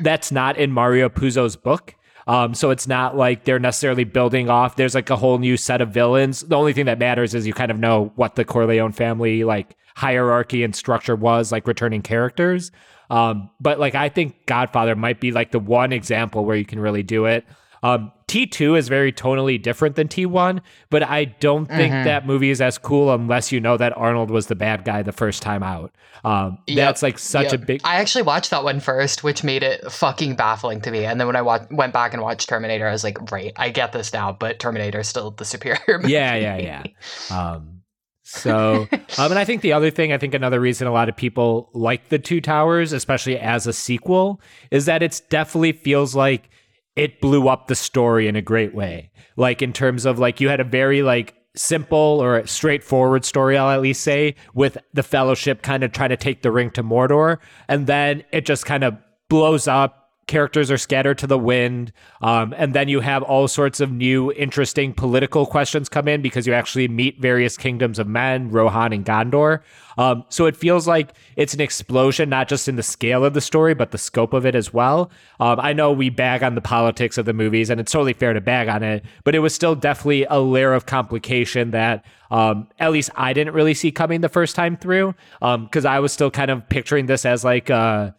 that's not in mario puzo's book um, so it's not like they're necessarily building off there's like a whole new set of villains the only thing that matters is you kind of know what the corleone family like hierarchy and structure was like returning characters um, but like I think Godfather might be like the one example where you can really do it. Um, T2 is very tonally different than T1, but I don't think that movie is as cool unless you know that Arnold was the bad guy the first time out. Um, that's like such a big. i actually watched that one first which made it fucking baffling to me and then when i wa- went back and watched terminator i was like right i get this now but terminator is still the superior movie. yeah, yeah, yeah. Um, so, um, and I think the other thing, I think another reason a lot of people like the Two Towers, especially as a sequel, is that it's definitely feels like it blew up the story in a great way. Like in terms of like you had a very like simple or straightforward story, I'll at least say, with the Fellowship kind of trying to take the ring to Mordor, and then it just kind of blows up characters are scattered to the wind um, and then you have all sorts of new interesting political questions come in because you actually meet various kingdoms of men rohan and gondor. Um, so it feels like it's an explosion not just in the scale of the story but the scope of it as well. Um, i know we bag on the politics of the movies and it's totally fair to bag on it but it was still definitely a layer of complication that um, at least i didn't really see coming the first time through because i was still kind of picturing this as like uh,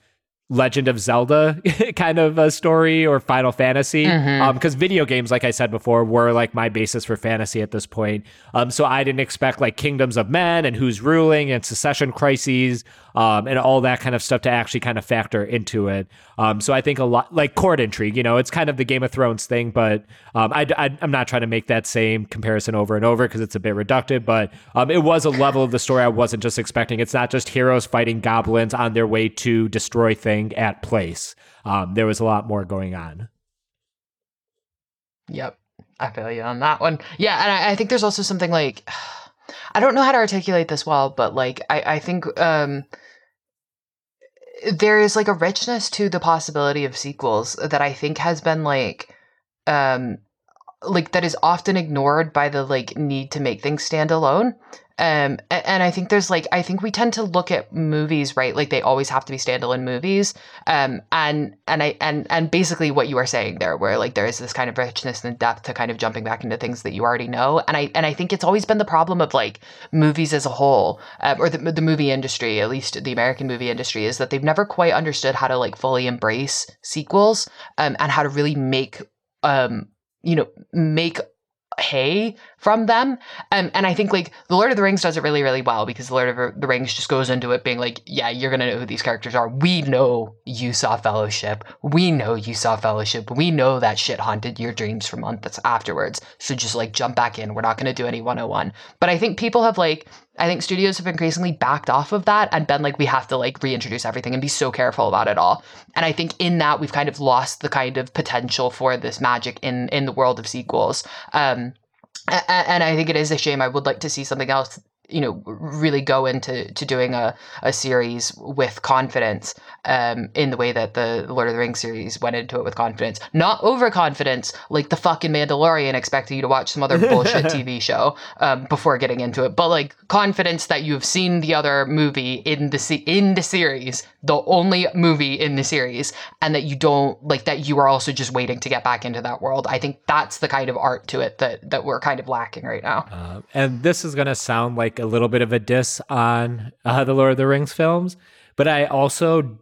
Legend of Zelda kind of a story or Final Fantasy. Um, because video games, like I said before, were like my basis for fantasy at this point. Um, so I didn't expect like kingdoms of men and who's ruling and succession crises, um, and all that kind of stuff to actually kind of factor into it. Um, so I think a lot like court intrigue, you know, it's kind of the Game of Thrones thing, but um, I, I, I'm not trying to make that same comparison over and over because it's a bit reductive, but um, it was a level of the story I wasn't just expecting. It's not just heroes fighting goblins on their way to destroy thing at place. Um, there was a lot more going on. Yep. I feel you on that one. Yeah, and I, I think there's also something like I don't know how to articulate this well, but like I, I think um there is like a richness to the possibility of sequels that I think has been like um like that is often ignored by the like need to make things stand alone. Um and I think there's like I think we tend to look at movies, right? Like they always have to be standalone movies. Um and and I and and basically what you are saying there where like there is this kind of richness and depth to kind of jumping back into things that you already know. And I and I think it's always been the problem of like movies as a whole uh, or the the movie industry, at least the American movie industry is that they've never quite understood how to like fully embrace sequels um and how to really make um you know make hay from them. Um, and I think like The Lord of the Rings does it really, really well because The Lord of the Rings just goes into it being like, yeah, you're gonna know who these characters are. We know you saw Fellowship. We know you saw Fellowship. We know that shit haunted your dreams for months afterwards. So just like jump back in. We're not gonna do any 101. But I think people have like I think studios have increasingly backed off of that and been like, we have to like reintroduce everything and be so careful about it all. And I think in that we've kind of lost the kind of potential for this magic in in the world of sequels. Um, and I think it is a shame. I would like to see something else you know really go into to doing a, a series with confidence um, in the way that the Lord of the Rings series went into it with confidence, not overconfidence like the fucking Mandalorian expecting you to watch some other bullshit TV show um, before getting into it, but like confidence that you've seen the other movie in the se- in the series, the only movie in the series, and that you don't like that you are also just waiting to get back into that world. I think that's the kind of art to it that that we're kind of lacking right now. Uh, and this is gonna sound like a little bit of a diss on uh, the Lord of the Rings films, but I also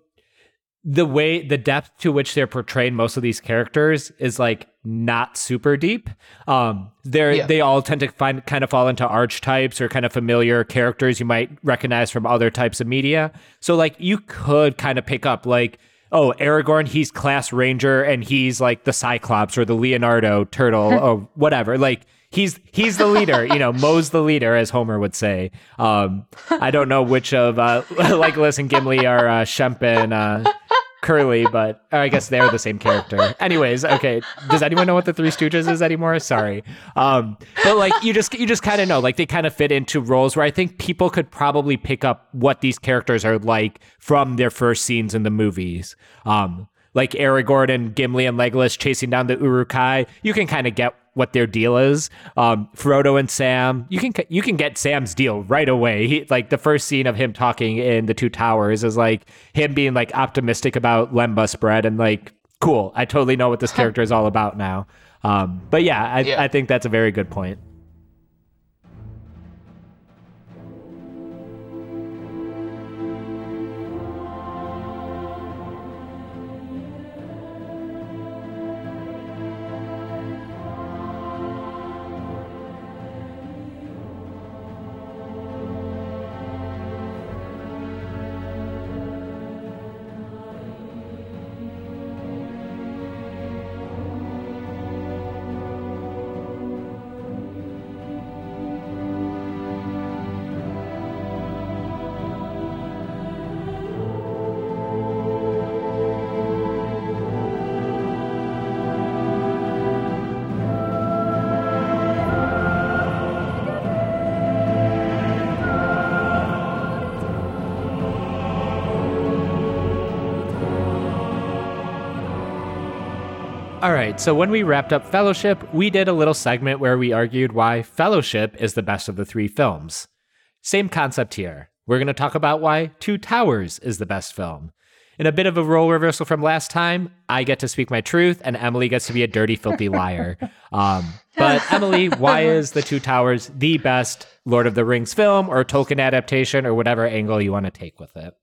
the way the depth to which they're portraying most of these characters is like not super deep. Um, they're yeah. they all tend to find kind of fall into archetypes or kind of familiar characters you might recognize from other types of media. So like you could kind of pick up like oh Aragorn he's class ranger and he's like the Cyclops or the Leonardo turtle or whatever like he's he's the leader. you know, Moe's the leader, as Homer would say. Um, I don't know which of uh, Legolas and Gimli are uh, Shemp and uh, Curly, but I guess they're the same character. Anyways, okay. Does anyone know what the Three Stooges is anymore? Sorry. Um, but like you just you just kind of know, like they kind of fit into roles where I think people could probably pick up what these characters are like from their first scenes in the movies. Um, like Aragorn and Gimli and Legolas chasing down the Uruk-hai, you can kind of get what their deal is. Um, Frodo and Sam, you can you can get Sam's deal right away. He, like the first scene of him talking in the Two Towers is like him being like optimistic about lembas bread and like cool. I totally know what this character is all about now. Um, but yeah I, yeah, I think that's a very good point. Right, so when we wrapped up Fellowship, we did a little segment where we argued why Fellowship is the best of the three films. Same concept here. We're going to talk about why Two Towers is the best film. In a bit of a role reversal from last time, I get to speak my truth, and Emily gets to be a dirty, filthy liar. Um, but Emily, why is The Two Towers the best Lord of the Rings film or Tolkien adaptation or whatever angle you want to take with it?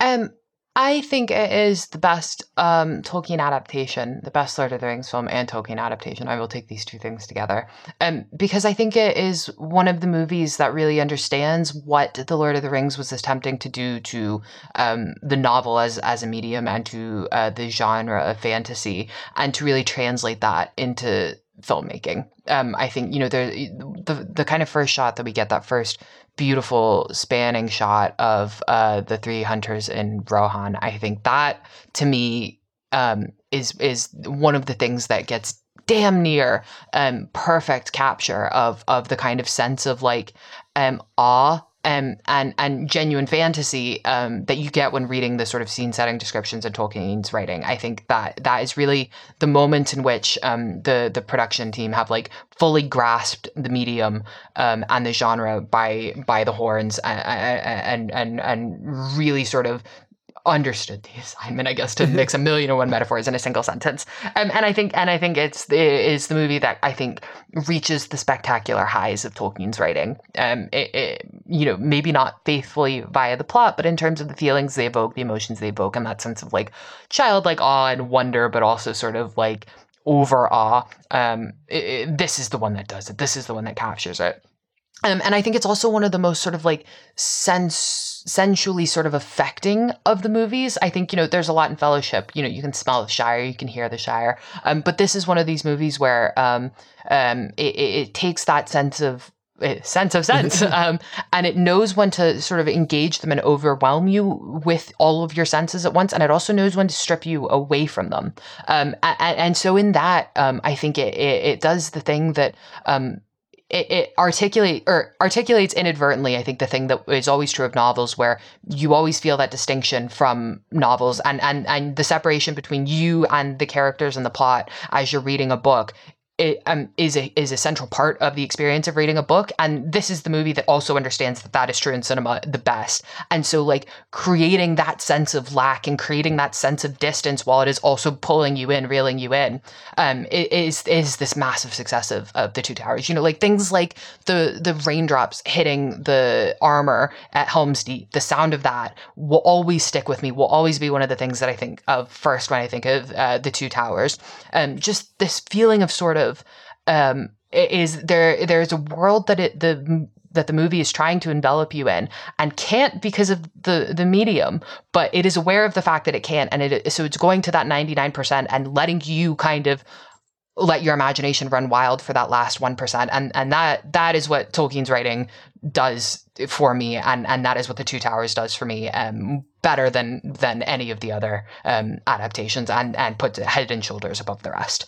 Um, I think it is the best um, Tolkien adaptation, the best Lord of the Rings film and Tolkien adaptation. I will take these two things together. Um, because I think it is one of the movies that really understands what the Lord of the Rings was attempting to do to um, the novel as, as a medium and to uh, the genre of fantasy, and to really translate that into filmmaking. Um, I think you know the the the kind of first shot that we get that first beautiful spanning shot of uh, the three hunters in Rohan. I think that to me um, is is one of the things that gets damn near um, perfect capture of of the kind of sense of like um, awe um, and and genuine fantasy um, that you get when reading the sort of scene setting descriptions in Tolkien's writing. I think that that is really the moment in which um, the the production team have like fully grasped the medium um, and the genre by by the horns and and and and really sort of understood the assignment, I guess, to mix a million and one metaphors in a single sentence. Um, and I think, and I think it's it is the movie that I think reaches the spectacular highs of Tolkien's writing. Um, it, it, you know, maybe not faithfully via the plot, but in terms of the feelings they evoke, the emotions they evoke, and that sense of like childlike awe and wonder, but also sort of like overawe. Um, it, it- this is the one that does it. This is the one that captures it. Um, and I think it's also one of the most sort of like sense sensually sort of affecting of the movies. I think you know there's a lot in Fellowship. You know you can smell the Shire, you can hear the Shire. Um, but this is one of these movies where um, um, it, it, takes that sense of eh, sense of sense um, and it knows when to sort of engage them and overwhelm you with all of your senses at once and it also knows when to strip you away from them um, and, and so in that um, i think it, it, it does the thing that um, it, it articulate or articulates inadvertently i think the thing that is always true of novels where you always feel that distinction from novels and and and the separation between you and the characters and the plot as you're reading a book it um, is a is a central part of the experience of reading a book, and this is the movie that also understands that that is true in cinema the best. And so, like creating that sense of lack and creating that sense of distance while it is also pulling you in, reeling you in, um, is is this massive success of, of the Two Towers. You know, like things like the the raindrops hitting the armor at Helm's Deep. The sound of that will always stick with me. Will always be one of the things that I think of first when I think of uh, the Two Towers. Um, just this feeling of sort of um, is there there's a world that it the that the movie is trying to envelop you in and can't because of the the medium but it is aware of the fact that it can't and it so it's going to that 99% and letting you kind of let your imagination run wild for that last 1% and and that that is what Tolkien's writing does for me and and that is what the two towers does for me um better than than any of the other um adaptations and and puts head and shoulders above the rest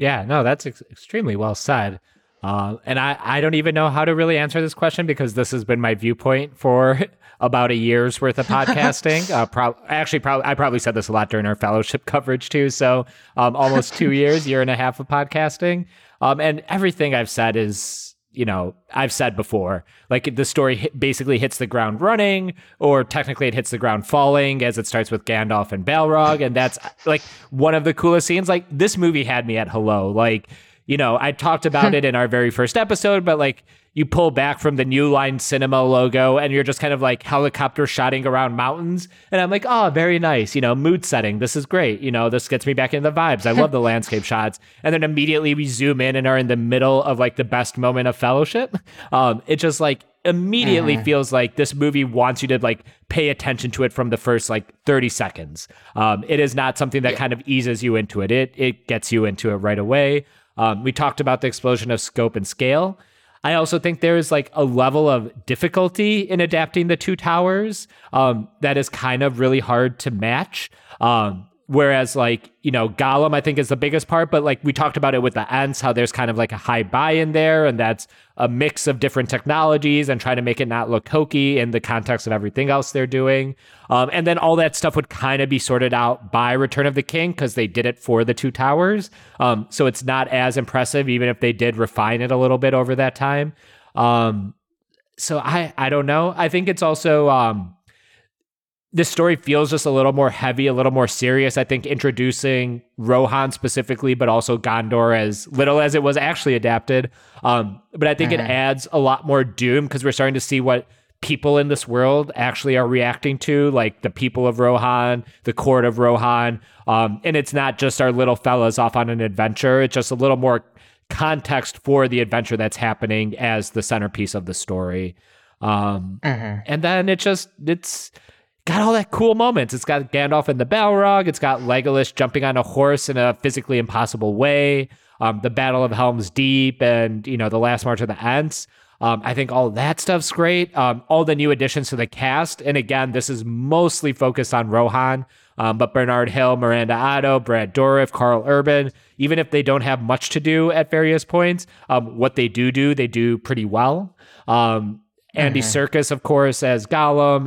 Yeah, no, that's ex- extremely well said. Uh, and I, I don't even know how to really answer this question because this has been my viewpoint for about a year's worth of podcasting. uh, pro- actually, probably I probably said this a lot during our fellowship coverage too. So um, almost two years, year and a half of podcasting. Um, and everything I've said is you know, I've said before, like the story basically hits the ground running, or technically it hits the ground falling as it starts with Gandalf and Balrog. And that's like one of the coolest scenes. Like this movie had me at hello. Like, you know, I talked about it in our very first episode, but like you pull back from the New Line Cinema logo and you're just kind of like helicopter shotting around mountains. And I'm like, oh, very nice. You know, mood setting. This is great. You know, this gets me back into the vibes. I love the landscape shots. And then immediately we zoom in and are in the middle of like the best moment of fellowship. Um, it just like immediately feels like this movie wants you to like pay attention to it from the first like 30 seconds. Um, it is not something that kind of eases you into it. It it gets you into it right away. Um, we talked about the explosion of scope and scale. I also think there is like a level of difficulty in adapting the two towers um, that is kind of really hard to match. Um, whereas, like, you know, Gollum, I think is the biggest part, but like we talked about it with the Ents, how there's kind of like a high buy in there, and that's a mix of different technologies and trying to make it not look hokey in the context of everything else they're doing. Um, and then all that stuff would kind of be sorted out by Return of the King because they did it for the two towers. Um, so it's not as impressive, even if they did refine it a little bit over that time. Um, so I I don't know. I think it's also um, this story feels just a little more heavy, a little more serious. I think introducing Rohan specifically, but also Gondor as little as it was actually adapted. Um, but I think it adds a lot more doom because we're starting to see what people in this world actually are reacting to, like the people of Rohan, the court of Rohan. Um, and it's not just our little fellas off on an adventure. It's just a little more context for the adventure that's happening as the centerpiece of the story. Um, and then it just it's got all that cool moments. It's got Gandalf and the Balrog. It's got Legolas jumping on a horse in a physically impossible way. Um, the Battle of Helm's Deep and you know the Last March of the Ents. Um, I think all that stuff's great. Um, all the new additions to the cast, and again, this is mostly focused on Rohan. Um, but Bernard Hill, Miranda Otto, Brad Dourif, Karl Urban, even if they don't have much to do at various points, um, what they do do, they do pretty well. Um, Andy Serkis, of course, as Gollum.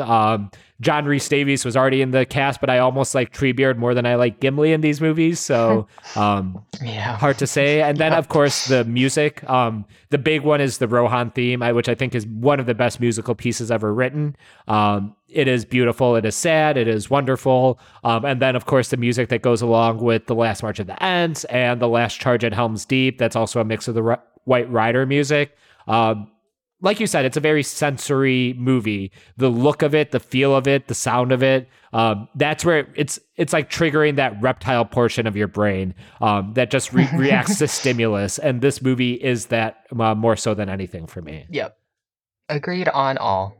John Rhys Davies was already in the cast, but I almost like Treebeard more than I like Gimli in these movies. So um, yeah hard to say. And then, of course, the music. Um, the big one is the Rohan theme, which I think is one of the best musical pieces ever written. Um, it is beautiful. It is sad. It is wonderful. Um, and then, of course, the music that goes along with the Last March of the Ents and the Last Charge at Helm's Deep. That's also a mix of the White Rider music. Um, like you said, it's a very sensory movie. The look of it, the feel of it, the sound of it. Um, that's where it's it's like triggering that reptile portion of your brain um, that just re- reacts to stimulus. And this movie is that uh, more so than anything for me. Yep. Agreed on all.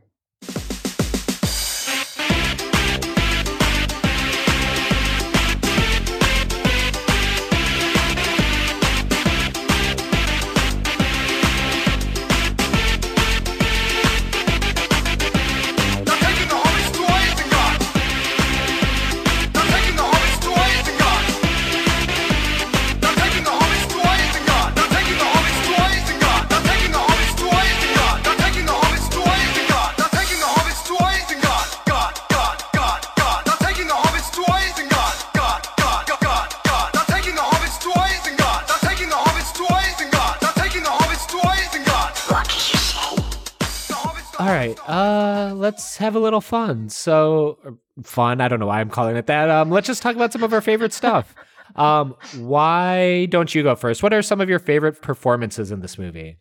Have a little fun. So uh, fun. I don't know why I'm calling it that. Um, let's just talk about some of our favorite stuff. Um, why don't you go first? What are some of your favorite performances in this movie?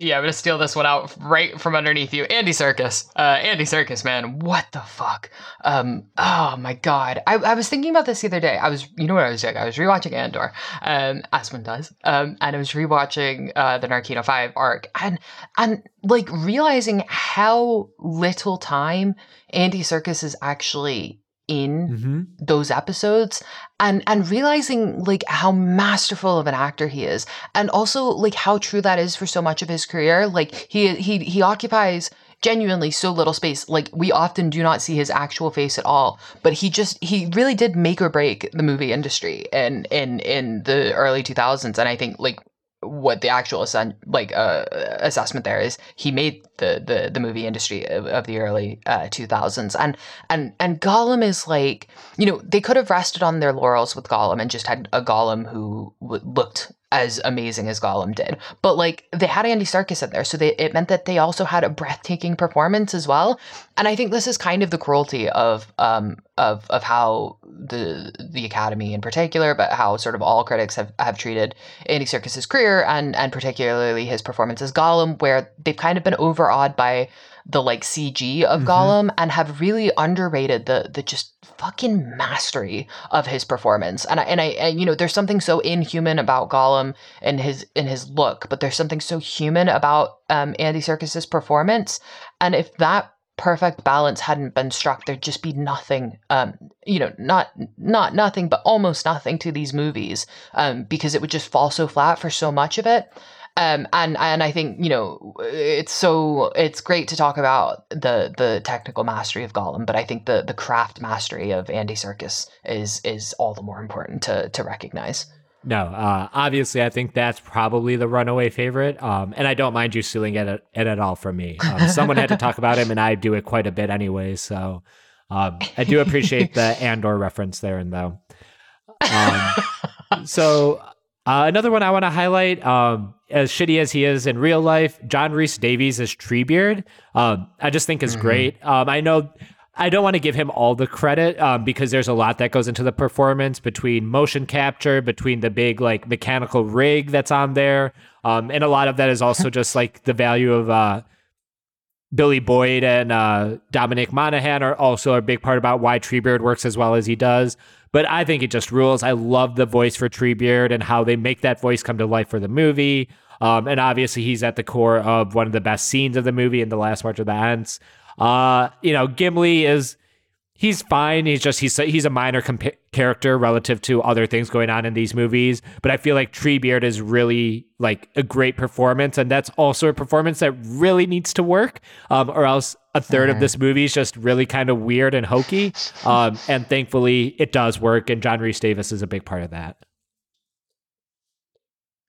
Yeah, I'm gonna steal this one out right from underneath you. Andy Serkis. Uh, Andy Serkis, man. What the fuck? Um, oh my god. I, I was thinking about this the other day. I was, you know what I was doing? I was rewatching Andor, um, as one does. Um, and I was rewatching uh, the Narkina 5 arc and, and like realizing how little time Andy Serkis is actually in Mm-hmm. those episodes and and realizing like how masterful of an actor he is and also like how true that is for so much of his career. Like he he he occupies genuinely so little space. Like we often do not see his actual face at all but he just he really did make or break the movie industry in in in the early 2000s and i think like what the actual like uh, assessment there is he made the the, the movie industry of, of the early uh, 2000s and and and Gollum is like you know they could have rested on their laurels with Gollum and just had a Gollum who w- looked as amazing as Gollum did. But like they had Andy Serkis in there so they it meant that they also had a breathtaking performance as well. And I think this is kind of the cruelty of um of of how the the Academy in particular but how sort of all critics have have treated Andy Serkis's career and and particularly his performance as Gollum where they've kind of been overawed by the like CG of Gollum and have really underrated the the just fucking mastery of his performance. And I and I and you know there's something so inhuman about Gollum and his in his look, but there's something so human about um Andy Serkis's performance. And if that perfect balance hadn't been struck there'd just be nothing um you know not not nothing but almost nothing to these movies um because it would just fall so flat for so much of it um, and and I think you know it's so it's great to talk about the the technical mastery of Gollum, but I think the the craft mastery of Andy Serkis is is all the more important to to recognize. No, uh, obviously, I think that's probably the runaway favorite. Um, and I don't mind you stealing it, at- it at all from me. Um, someone had to talk about him, and I do it quite a bit anyway. So um, I do appreciate the Andor reference there and though. Um, so uh, another one I want to highlight, um, as shitty as he is in real life, John Rhys Davies as Treebeard. Um, I just think is great. Um, I know I don't want to give him all the credit um, because there's a lot that goes into the performance between motion capture, between the big like mechanical rig that's on there, um, and a lot of that is also just like the value of uh, Billy Boyd and uh, Dominic Monaghan are also a big part about why Treebeard works as well as he does. But I think it just rules. I love the voice for Treebeard and how they make that voice come to life for the movie. Um, and obviously, he's at the core of one of the best scenes of the movie in the last March of the Ents. Uh, you know, Gimli is he's fine. He's just he's he's a minor character relative to other things going on in these movies. But I feel like Treebeard is really like a great performance, and that's also a performance that really needs to work, um, or else a 3rd of this movie is just really kind of weird and hokey. Um, and thankfully, it does work, and John Rhys Davies is a big part of that.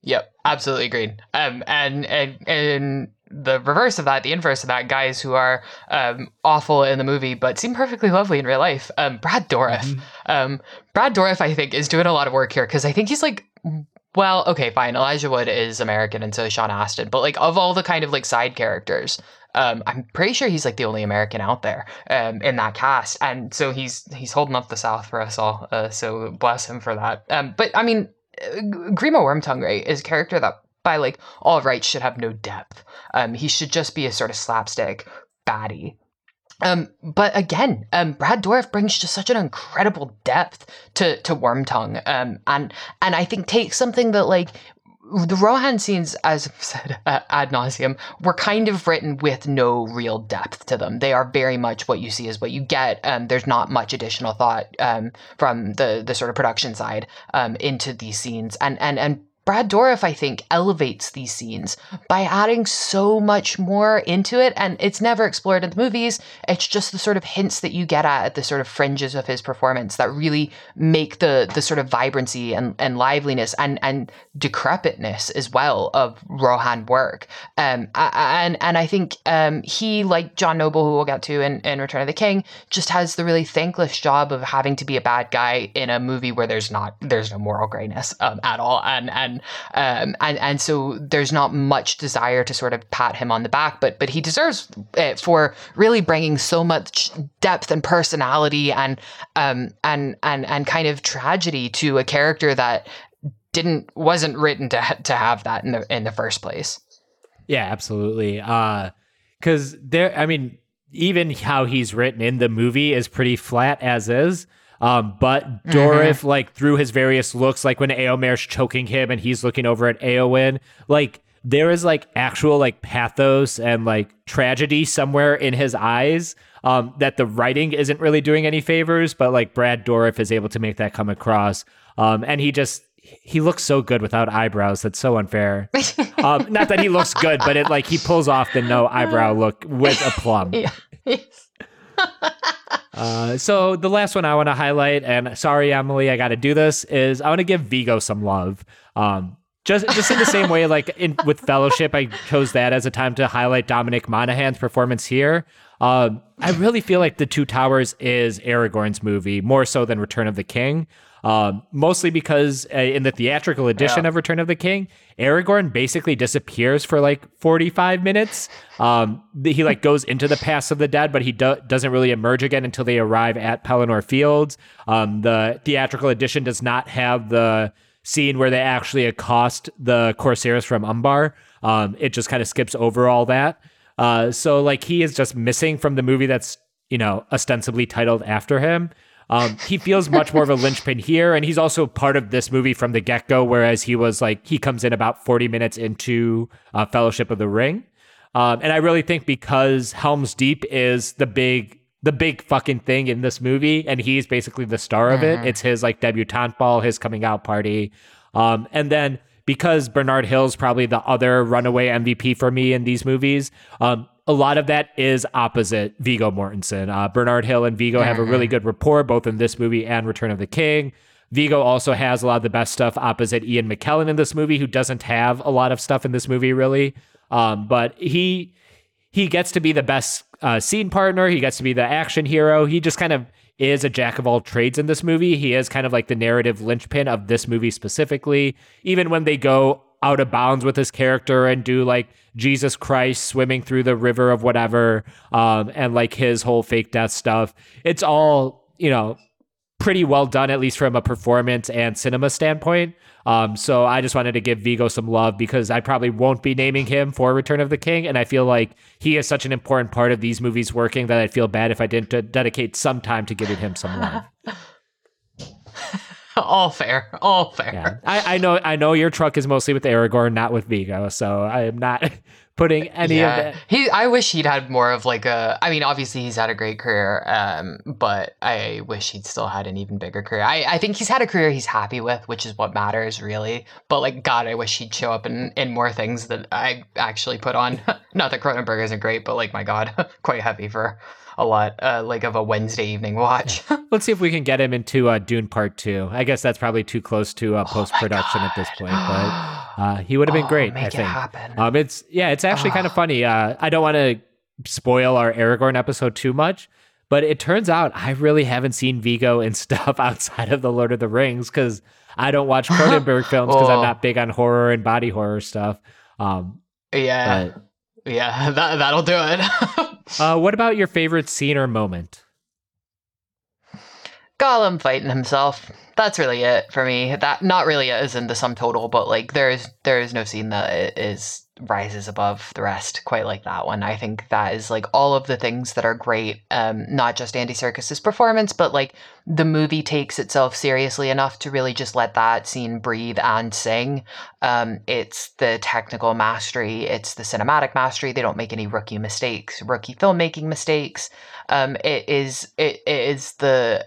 Yep, absolutely agreed. Um, and and and the reverse of that, the inverse of that, guys who are um awful in the movie but seem perfectly lovely in real life. Um, Brad Dourif. Um, Brad Dourif, I think, is doing a lot of work here because I think he's like. Well, okay, fine. Elijah Wood is American, and so is Sean Astin. But like, of all the kind of like side characters, um, I'm pretty sure he's like the only American out there um, in that cast, and so he's he's holding up the South for us all. Uh, so bless him for that. Um, but I mean, uh, Grima Wormtongue, right, is a character that by like all rights should have no depth. Um, he should just be a sort of slapstick baddie. Um, but again, um, Brad Dourif brings just such an incredible depth to to Wormtongue, um, and and I think takes something that like the Rohan scenes, as I've said ad nauseum, were kind of written with no real depth to them. They are very much what you see is what you get. Um, there's not much additional thought um, from the the sort of production side um, into these scenes, and and and Brad Dourif, I think, elevates these scenes by adding so much more into it, and it's never explored in the movies. It's just the sort of hints that you get at at the sort of fringes of his performance that really make the the sort of vibrancy and, and liveliness and and decrepitness as well of Rohan work. Um, and and I think um, he, like John Noble, who we'll get to in, in Return of the King, just has the really thankless job of having to be a bad guy in a movie where there's not there's no moral grayness um, at all, and and um, and and so there's not much desire to sort of pat him on the back, but but he deserves it for really bringing so much depth and personality and um and and and kind of tragedy to a character that didn't wasn't written to ha- to have that in the in the first place. Yeah, absolutely. Uh cuz there I mean even how he's written in the movie is pretty flat as is. Um, but Dourif, like through his various looks, like when Eomer's choking him and he's looking over at Eowyn, like there is like actual like pathos and like tragedy somewhere in his eyes. Um, that the writing isn't really doing any favors, but like Brad Dourif is able to make that come across. Um, and he just he looks so good without eyebrows. That's so unfair. um, not that he looks good, but it like he pulls off the no eyebrow look with a plum. Yeah. Uh, so the last one I want to highlight, and sorry Emily, I got to do this, is I want to give Viggo some love. Um, just just in the same way, like in with Fellowship, I chose that as a time to highlight Dominic Monaghan's performance here. Um, I really feel like The Two Towers is Aragorn's movie more so than Return of the King. Um, mostly because uh, in the theatrical edition of Return of the King, Aragorn basically disappears for like 45 minutes. Um, he like goes into the paths of the dead, but he do- doesn't really emerge again until they arrive at Pelennor Fields. Um, the theatrical edition does not have the scene where they actually accost the Corsairs from Umbar. Um, it just kind of skips over all that. Uh, so like he is just missing from the movie that's you know ostensibly titled after him. Um, he feels much more of a linchpin here, and he's also part of this movie from the get go. Whereas he was like he comes in about forty minutes into uh, Fellowship of the Ring, um, and I really think because Helm's Deep is the big the big fucking thing in this movie, and he's basically the star of it. It's his like debutante ball, his coming out party, um, and then because Bernard Hill's probably the other runaway MVP for me in these movies. Um, a lot of that is opposite Viggo Mortensen. Uh, Bernard Hill and Viggo have a really good rapport, both in this movie and Return of the King. Viggo also has a lot of the best stuff opposite Ian McKellen in this movie, who doesn't have a lot of stuff in this movie really. Um, but he he gets to be the best uh, scene partner. He gets to be the action hero. He just kind of is a jack of all trades in this movie. He is kind of like the narrative linchpin of this movie specifically. Even when they go out of bounds with his character and do like Jesus Christ swimming through the river of whatever, um, and like his whole fake death stuff, it's all, you know, pretty well done, at least from a performance and cinema standpoint. Um, so I just wanted to give Viggo some love because I probably won't be naming him for Return of the King, and I feel like he is such an important part of these movies working that I'd feel bad if I didn't de- dedicate some time to giving him some love. all fair, all fair. Yeah, I, I know, I know your truck is mostly with Aragorn, not with Viggo, so I am not putting any yeah. of that. He I wish he'd had more of like a I mean obviously he's had a great career um but I wish he'd still had an even bigger career. I, I think he's had a career he's happy with, which is what matters really. But like god, I wish he'd show up in in more things that I actually put on. Not that Cronenberg isn't great, but like my god, quite heavy for a lot uh, like of a Wednesday evening watch. Let's see if we can get him into uh, Dune Part Two. I guess that's probably too close to uh, post production at this point, but uh, he would have been Oh, great. I it think. happen. Um, it's yeah, it's actually kind of funny. Uh, I don't want to spoil our Aragorn episode too much, but it turns out I really haven't seen Viggo and stuff outside of the Lord of the Rings because I don't watch Cronenberg films because I'm Oh. not big on horror and body horror stuff. Um, yeah. but Yeah, that that'll do it. Uh, what about your favorite scene or moment? Gollum fighting himself. That's really it for me. That not really it is in the sum total, but like there is there is no scene that is rises above the rest quite like that one. I think that is like all of the things that are great. Um, not just Andy Serkis's performance, but like the movie takes itself seriously enough to really just let that scene breathe and sing. Um, it's the technical mastery, it's the cinematic mastery. They don't make any rookie mistakes, rookie filmmaking mistakes. Um, it is it, it is the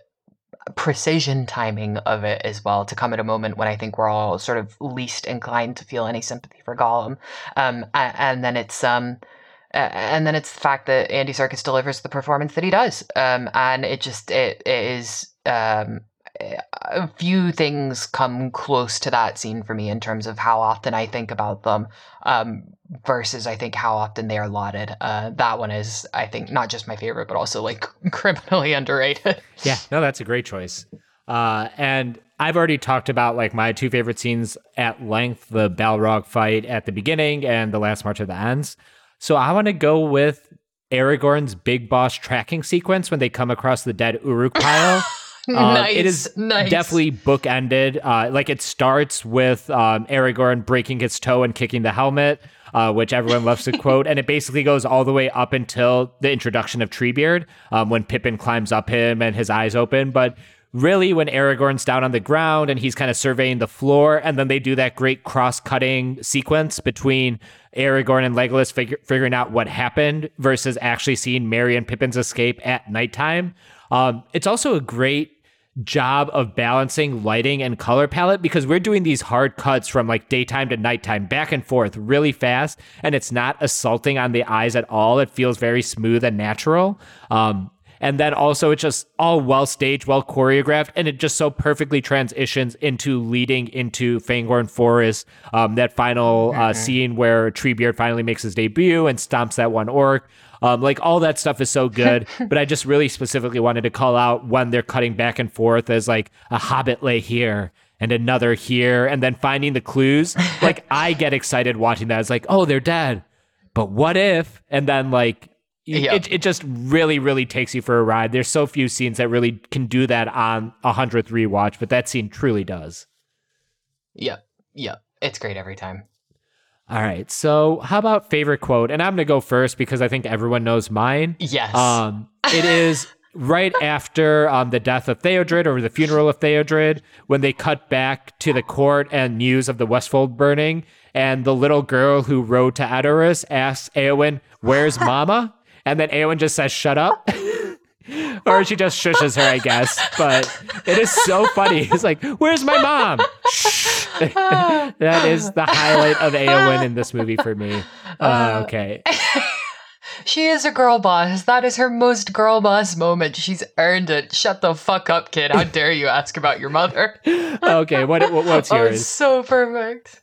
precision timing of it as well to come at a moment when I think we're all sort of least inclined to feel any sympathy for Gollum. Um, and then it's um, and then it's the fact that Andy Serkis delivers the performance that he does. Um, and it just it, it is um a few things come close to that scene for me in terms of how often I think about them um, versus I think how often they are lauded. Uh, that one is, I think, not just my favorite, but also like criminally underrated. Yeah, no, that's a great choice. Uh, and I've already talked about like my two favorite scenes at length: the Balrog fight at the beginning and the last March of the Ents. So I want to go with Aragorn's big boss tracking sequence when they come across the dead Uruk pile. Um, nice. It is nice. definitely bookended. Uh, like it starts with um, Aragorn breaking his toe and kicking the helmet, uh, which everyone loves to quote, and it basically goes all the way up until the introduction of Treebeard, um, when Pippin climbs up him and his eyes open. But really, when Aragorn's down on the ground and he's kind of surveying the floor, and then they do that great cross-cutting sequence between Aragorn and Legolas figure- figuring out what happened versus actually seeing Merry and Pippin's escape at nighttime. Um, it's also a great job of balancing lighting and color palette because we're doing these hard cuts from like daytime to nighttime back and forth really fast and it's not assaulting on the eyes at all. It feels very smooth and natural. Um, and then also it's just all well staged well choreographed and it just so perfectly transitions into leading into fangorn forest um, that final uh, scene where treebeard finally makes his debut and stomps that one orc um, like all that stuff is so good, but I just really specifically wanted to call out when they're cutting back and forth as like a hobbit lay here and another here, and then finding the clues. Like I get excited watching that. It's like, oh, they're dead, but what if? And then like. Yeah. It, it just really, really takes you for a ride. There's so few scenes that really can do that on a hundredth rewatch, but that scene truly does. Yep. Yep. It's great every time. All right. So, how about favorite quote? And I'm going to go first because I think everyone knows mine. Yes. Um, it is right after um, the death of Theodred or the funeral of Theodred when they cut back to the court and news of the Westfold burning. And the little girl who rode to Edoras asks Eowyn, Where's Mama? And then Eowyn just says, Shut up. or she just shushes her, I guess. But it is so funny. It's like, Where's my mom? Shh. that is the highlight of Eowyn in this movie for me. Uh, okay. She is a girl boss. That is her most girl boss moment. She's earned it. Shut the fuck up, kid. How dare you ask about your mother? Okay. What, what what's Oh, yours? it's so perfect.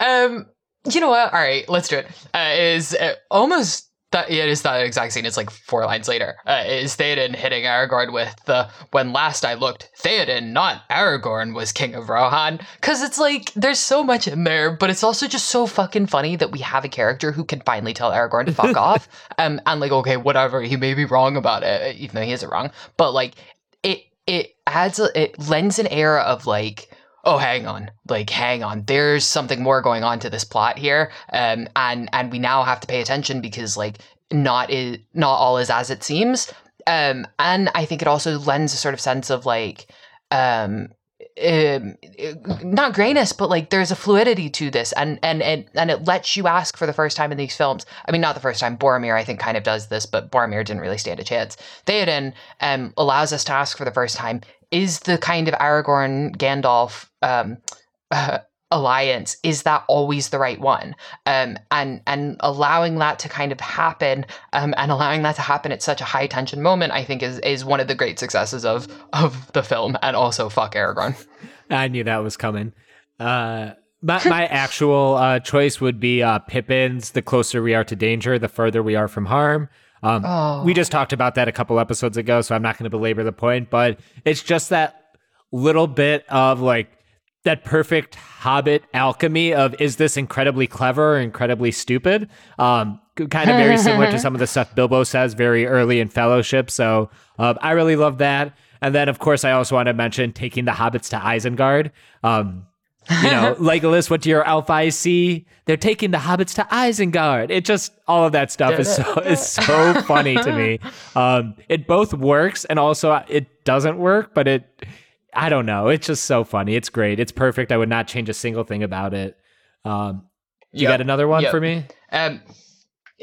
Um, you know what? All right, let's do it. Uh, is uh, almost that? It is that exact scene. It's like four lines later. Uh, is Theoden hitting Aragorn with the "When last I looked, Theoden, not Aragorn, was king of Rohan"? Because it's like there's so much in there, but it's also just so fucking funny that we have a character who can finally tell Aragorn to fuck off. Um, and like, okay, whatever, he may be wrong about it, even though he isn't wrong. But like, it it adds a, it lends an air of like oh hang on like hang on there's something more going on to this plot here um and and we now have to pay attention because like not is not all is as it seems um and i think it also lends a sort of sense of like um um, not grayness, but like there's a fluidity to this, and and and and it lets you ask for the first time in these films. I mean, not the first time. Boromir, I think, kind of does this, but Boromir didn't really stand a chance. Theoden um, allows us to ask for the first time: Is the kind of Aragorn Gandalf um, uh, alliance is that always the right one? Um, and and allowing that to kind of happen, um, and allowing that to happen at such a high tension moment, I think is is one of the great successes of of the film, and also fuck Aragorn. I knew that was coming. Uh, my, my actual uh, choice would be uh, Pippin's The closer we are to danger, the further we are from harm. Um, Oh. We just talked about that a couple episodes ago, so I'm not going to belabor the point, but it's just that little bit of like that perfect hobbit alchemy of is this incredibly clever or incredibly stupid? Um, kind of very similar to some of the stuff Bilbo says very early in Fellowship. So um, I really love that. And then, of course, I also want to mention taking the hobbits to Isengard. Um, you know, Legolas, what do your eyes see? They're taking the hobbits to Isengard. It just all of that stuff is so is so funny to me. Um, it both works and also it doesn't work, but it I don't know. It's just so funny. It's great. It's perfect. I would not change a single thing about it. Um, you Yep. got another one Yep. for me? Um,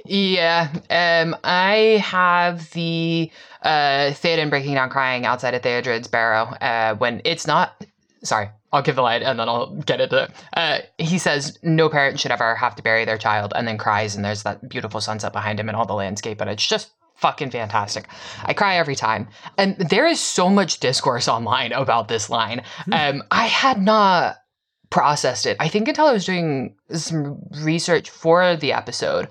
yeah. Um, I have the uh Theoden breaking down crying outside of Theodred's barrow. Uh, when it's not. Sorry, I'll give the line and then I'll get into it. Uh, he says no parent should ever have to bury their child, and then cries, and there's that beautiful sunset behind him and all the landscape, and it's just fucking fantastic. I cry every time, and there is so much discourse online about this line. Um, I had not processed it. I think until I was doing some research for the episode.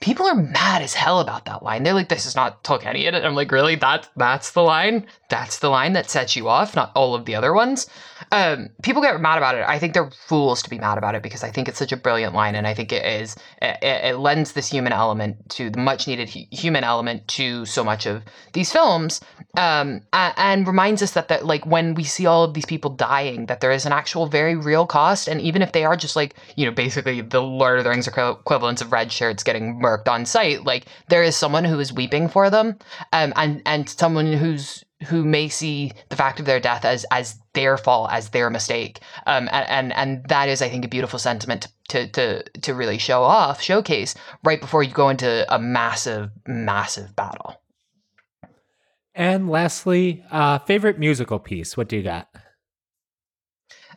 People are mad as hell about that line. They're like, "This is not Tolkienian." And I'm like, "Really? That that's the line? That's the line that sets you off, not all of the other ones." Um, people get mad about it. I think they're fools to be mad about it because I think it's such a brilliant line, and I think it is. It, it lends this human element to the much needed hu- human element to so much of these films, um, a- and reminds us that that like when we see all of these people dying, that there is an actual very real cost, and even if they are just like you know basically the Lord of the Rings equi- equivalents of red shirts getting murked on sight like there is someone who is weeping for them, um, and and someone who's who may see the fact of their death as as their fault, as their mistake, um, and and, and that is, I think, a beautiful sentiment to to to really show off, showcase right before you go into a massive, massive battle. And lastly, uh, favorite musical piece. What do you got?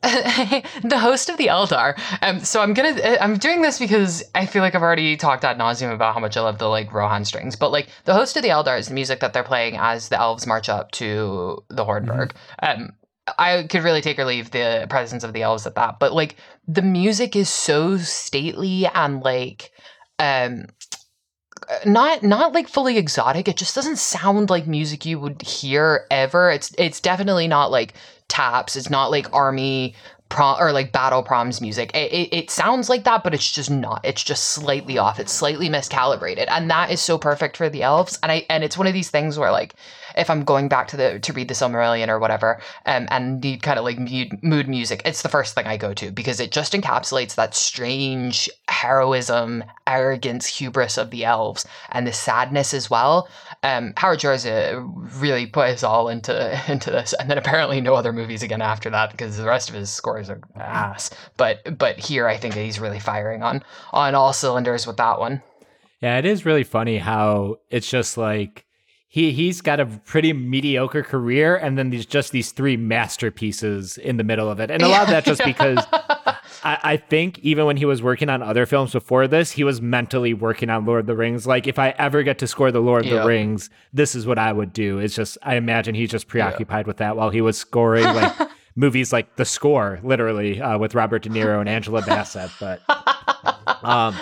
the host of the Eldar. Um, so I'm gonna uh, I'm doing this because I feel like I've already talked ad nauseum about how much I love the like Rohan strings. But like the host of the Eldar is the music that they're playing as the elves march up to the Hornburg. Um, I could really take or leave the presence of the elves at that. But like the music is so stately and like um not not like fully exotic. It just doesn't sound like music you would hear ever. It's it's definitely not like taps. It's not like army prom or like battle proms music. It, it, it sounds like that but it's just not. It's just slightly off. It's slightly miscalibrated. And that is so perfect for the elves. And i and it's one of these things where like if i'm going back to the to read the silmarillion or whatever um, and need kind of like mood, music it's the first thing i go to because it just encapsulates that strange heroism arrogance hubris of the elves and the sadness as well. Um, howard uh, really put us all into into this and then apparently no other movies again after that because the rest of his scores are ass. But but here i think he's really firing on on all cylinders with that one. Yeah, it is really funny how it's just like he he's got a pretty mediocre career, and then there's just these three masterpieces in the middle of it, and a lot of that just because I, I think even when he was working on other films before this, he was mentally working on Lord of the Rings. Like if I ever get to score the Lord of Yeah. the Rings, this is what I would do. It's just I imagine he's just preoccupied with that while he was scoring like movies like The Score, literally uh, with Robert De Niro and Angela Bassett, but. Um,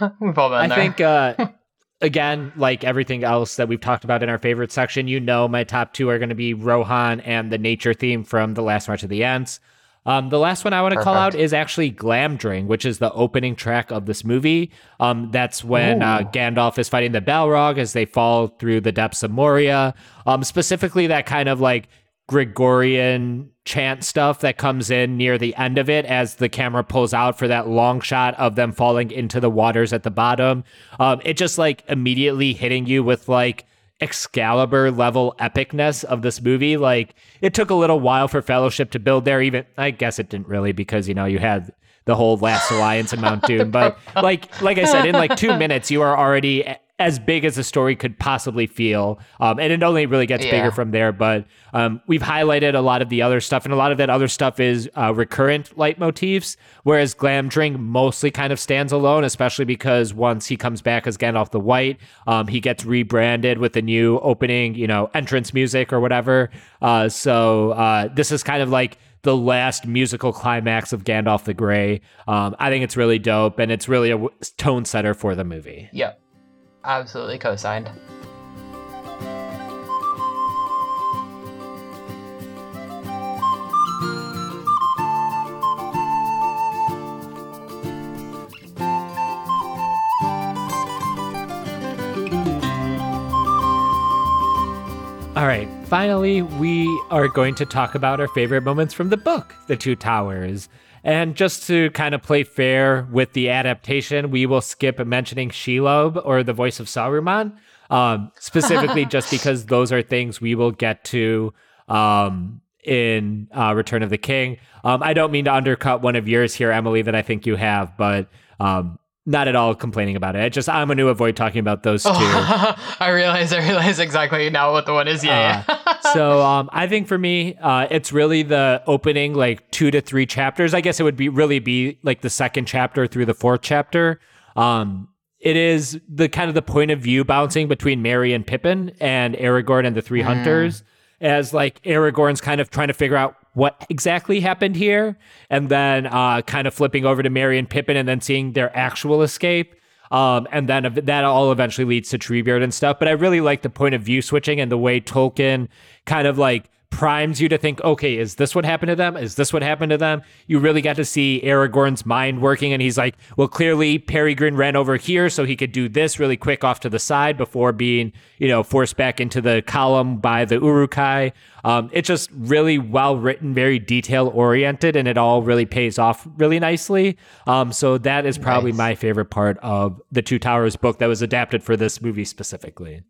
we've all been I there. think uh again, like everything else that we've talked about in our favorite section, you know my top two are going to be Rohan and the nature theme from The Last March of the Ents. Um, the last one I want to call out is actually Glamdring, which is the opening track of this movie. Um, that's when uh, Gandalf is fighting the Balrog as they fall through the depths of Moria. Um, specifically, that kind of like Gregorian chant stuff that comes in near the end of it as the camera pulls out for that long shot of them falling into the waters at the bottom. Um, it just like immediately hitting you with like Excalibur level epicness of this movie. Like it took a little while for Fellowship to build there. Even I guess it didn't really because you know you had the whole Last Alliance in Mount Doom. But like like I said, in like two minutes you are already as big as the story could possibly feel, um, and it only really gets Yeah. bigger from there. But um, we've highlighted a lot of the other stuff, and a lot of that other stuff is uh, recurrent leitmotifs, whereas Glamdring mostly kind of stands alone, especially because once he comes back as Gandalf the White, um, he gets rebranded with the new opening, you know, entrance music or whatever. Uh, so uh, this is kind of like the last musical climax of Gandalf the Grey. Um, I think it's really dope, and it's really a w- tone setter for the movie. Yep. Absolutely co-signed. All right, finally, we are going to talk about our favorite moments from the book, The Two Towers. And just to kind of play fair with the adaptation, we will skip mentioning Shelob or the voice of Saruman, um, specifically just because those are things we will get to um, in uh, Return of the King. Um, I don't mean to undercut one of yours here, Emily, that I think you have, but um, not at all complaining about it. It just I'm going to avoid talking about those two. I realize, I realize exactly now what the one is. Yeah, yeah. so um, I think for me, uh, it's really the opening like two to three chapters. I guess it would be really be like the second chapter through the fourth chapter. Um, it is the kind of the point of view bouncing between Merry and Pippin and Aragorn and the three hunters as like Aragorn's kind of trying to figure out what exactly happened here, and then uh, kind of flipping over to Merry and Pippin, and then seeing their actual escape. Um, and then that all eventually leads to Treebeard and stuff. But I really like the point of view switching and the way Tolkien kind of like primes you to think, okay, is this what happened to them? Is this what happened to them? You really got to see Aragorn's mind working, and he's like, well, clearly Peregrine ran over here so he could do this really quick off to the side before being, you know, forced back into the column by the Uruk-hai. Um, it's just really well written, very detail oriented, and it all really pays off really nicely. Um, so that is probably Nice. my favorite part of the Two Towers book that was adapted for this movie specifically.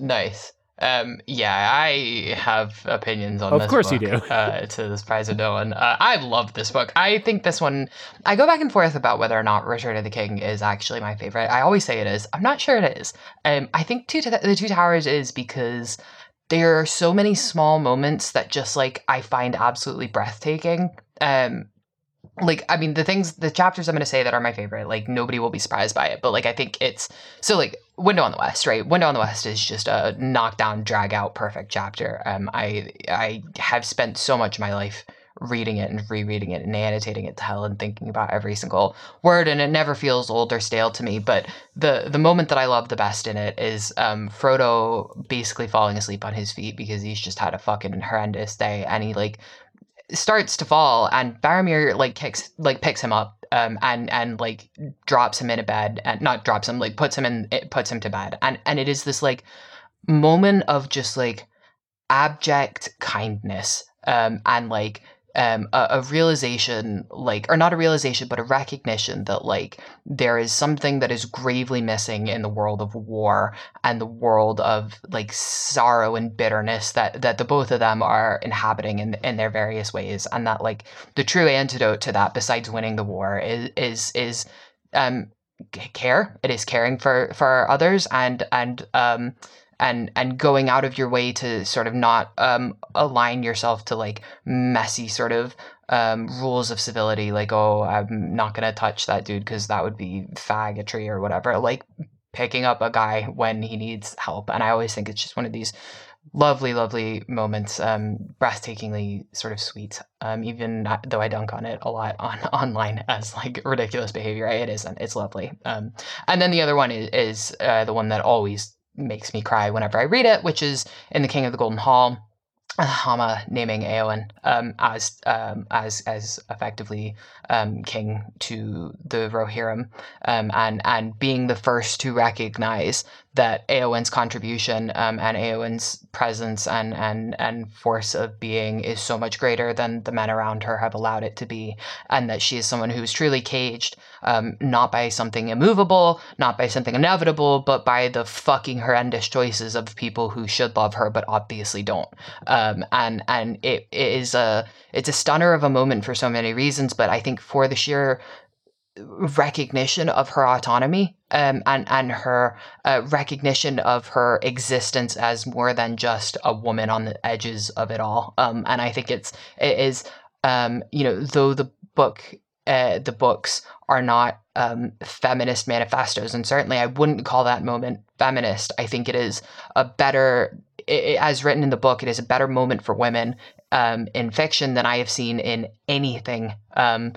Nice. Um, yeah, I have opinions on this. Of course you do. Uh, to the surprise of no one. Uh, I love this book. I think this one, I go back and forth about whether or not Return of the King is actually my favorite. I always say it is. I'm not sure it is. Um, I think two the Two Towers is because there are so many small moments that just like I find absolutely breathtaking. Um, like I mean the things the chapters I'm going to say that are my favorite like nobody will be surprised by it but like I think it's so like Window on the West right? Window on the West is just a knockdown drag out perfect chapter. Um I I have spent so much of my life reading it and rereading it and annotating it to hell and thinking about every single word and it never feels old or stale to me but the the moment that I love the best in it is um Frodo basically falling asleep on his feet because he's just had a fucking horrendous day and he like starts to fall and Boromir like kicks like picks him up um and and like drops him in a bed and not drops him like puts him in it puts him to bed. And and it is this like moment of just like abject kindness um and like um a, a realization like or not a realization but a recognition that like there is something that is gravely missing in the world of war and the world of like sorrow and bitterness that that the both of them are inhabiting in in their various ways. And that like the true antidote to that besides winning the war is is is um care. It is caring for for others and and um and and going out of your way to sort of not um align yourself to like messy sort of um rules of civility like oh i'm not gonna touch that dude because that would be faggotry or whatever like picking up a guy when he needs help. And i always think it's just one of these lovely lovely moments um breathtakingly sort of sweet um even though i dunk on it a lot on online as like ridiculous behavior. It isn't. It's lovely. Um and then the other one is, is uh, the one that always makes me cry whenever i read it which is in the king of the golden hall Hama naming Eowyn um, as um, as as effectively um, king to the Rohirrim, um, and and being the first to recognize that Eowyn's contribution um, and Eowyn's presence and and and force of being is so much greater than the men around her have allowed it to be, and that she is someone who is truly caged, um, not by something immovable, not by something inevitable, but by the fucking horrendous choices of people who should love her but obviously don't. Um, and and it, it is a it's a stunner of a moment for so many reasons but i think for the sheer recognition of her autonomy um, and and her uh, recognition of her existence as more than just a woman on the edges of it all. Um, and i think it's it is um, you know though the book uh, the books are not um, feminist manifestos and certainly i wouldn't call that moment feminist. I think it is a better i i- as written in the book, it is a better moment for women um, in fiction than I have seen in anything um,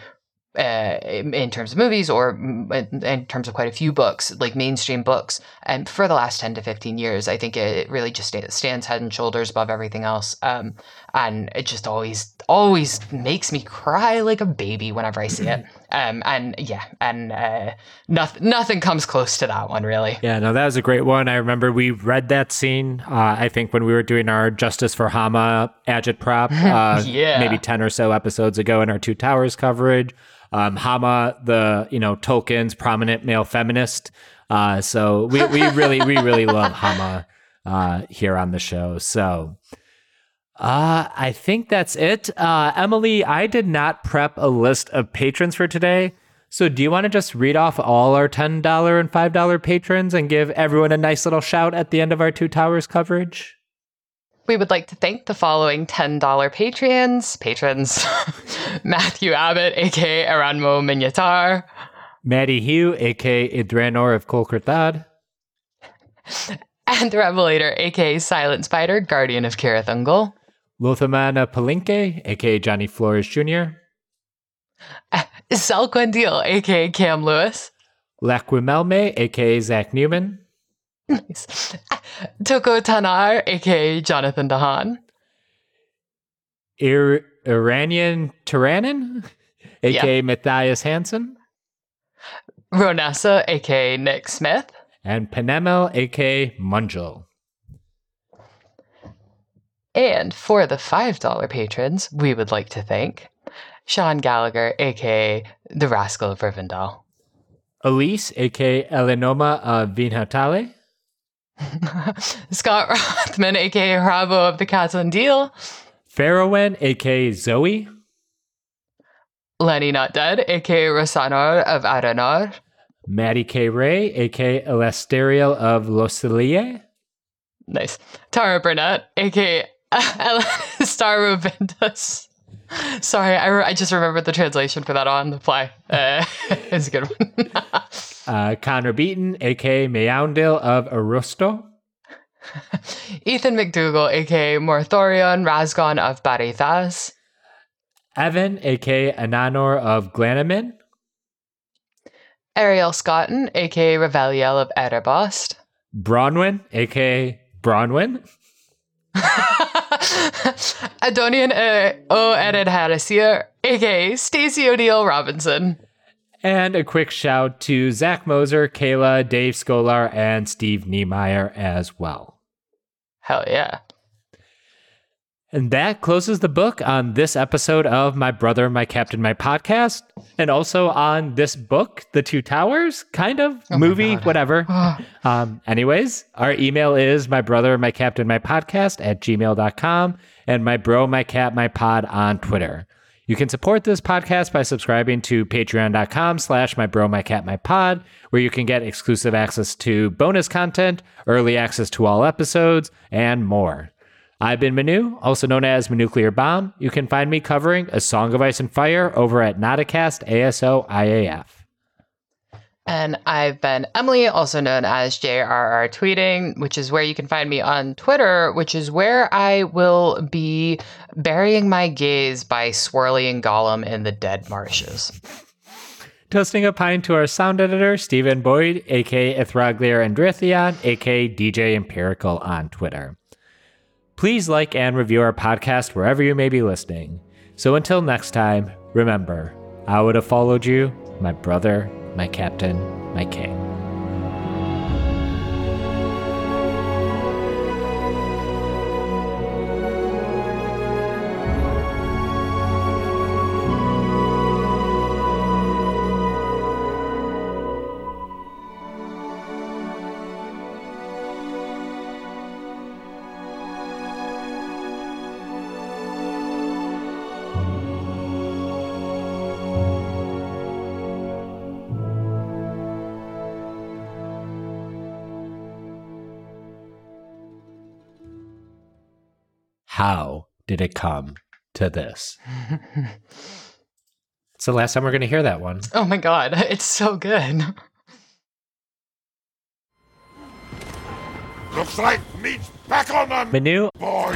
uh, in terms of movies or mm, in, in terms of quite a few books, like mainstream books. And for the last 10 to 15 years, I think it really just stands head and shoulders above everything else. Um, and it just always, always makes me cry like a baby whenever I see it. Um, and yeah, and uh, nothing nothing comes close to that one really. Yeah, no, that was a great one. I remember we read that scene. Uh, I think when we were doing our Justice for Hama agitprop, uh, Yeah. maybe ten or so episodes ago in our Two Towers coverage. Um, Hama, the you know Tolkien's prominent male feminist. Uh, so we we really we really love Hama uh, here on the show. So. Uh, I think that's it. Uh, Emily, I did not prep a list of patrons for today. So, do you want to just read off all our $10 and $5 patrons and give everyone a nice little shout at the end of our Two Towers coverage? We would like to thank the following $10 patrons. Patrons Matthew Abbott, aka Aranmo Minyatar, Maddie Hugh, aka Idranor of Kolkratad, and the Revelator, aka Silent Spider, Guardian of Kirathungal. Lothamana Palinke, aka Johnny Flores Jr., Sal Selquendil, aka Cam Lewis. Laquimelme, aka Zach Newman, Nice. Toko Tanar, aka Jonathan Dahan. Ir- Iranian Tyrannin, aka Matthias Hansen, Ronessa, aka Nick Smith. and Panemel, aka Munjal. And for the $5 patrons, we would like to thank Sean Gallagher, aka the Rascal of Rivendell. Elise, aka Elenoma of Vinhatale, Scott Rothman, aka Rabo of the Catalan Deal. Farrowen, aka Zoe, Lenny Not Dead, aka Rosanor of Aranor. Maddie K. Ray, aka Elesterial of Losilie, Nice. Tara Burnett, aka Star Ventus. Sorry, I, re- I just remembered the translation for that on the fly. Uh, it's a good one. uh, Connor Beaton, aka Meoundil of Arusto, Ethan McDougal, aka Morthorion Razgon of Barithas. Evan, aka Ananor of Glanamin, Ariel Scotton, aka Reveliel of Erebos. Bronwyn, aka Bronwyn, Adonian uh, O. Ered Harrisier, aka Stacey O'Neill Robinson. and a quick shout to Zach Moser, Kayla, Dave Skolar, and Steve Niemeyer as well. Hell yeah. And that closes the book on this episode of My Brother, My Captain, My Podcast, and also on this book, The Two Towers, kind of movie, whatever. um, anyways, our email is my brother, my captain, my podcast at gmail.com and my bro, my cat, my pod on Twitter. You can support this podcast by subscribing to patreon.com slash my bro, my cat, my pod, where you can get exclusive access to bonus content, early access to all episodes, and more. I've been Manu, also known as Manuclear Bomb. You can find me covering A Song of Ice and Fire over at Notacast ASO IAF. And I've been Emily, also known as JRR Tweetien, which is where you can find me on Twitter, which is where I will be burying my gaze by Swirly and Gollum in the dead marshes. Toasting a pine to our sound editor, Stephen Boyd, aka Ithraglier Andrithion, aka DJ Empirical on Twitter. Please like and review our podcast wherever you may be listening. So until next time, remember, I would have followed you, my brother, my captain, my king. How did it come to this? it's the last time we're going to hear that one. Oh my god, it's so good. Looks like meat's back on the Manu, boys.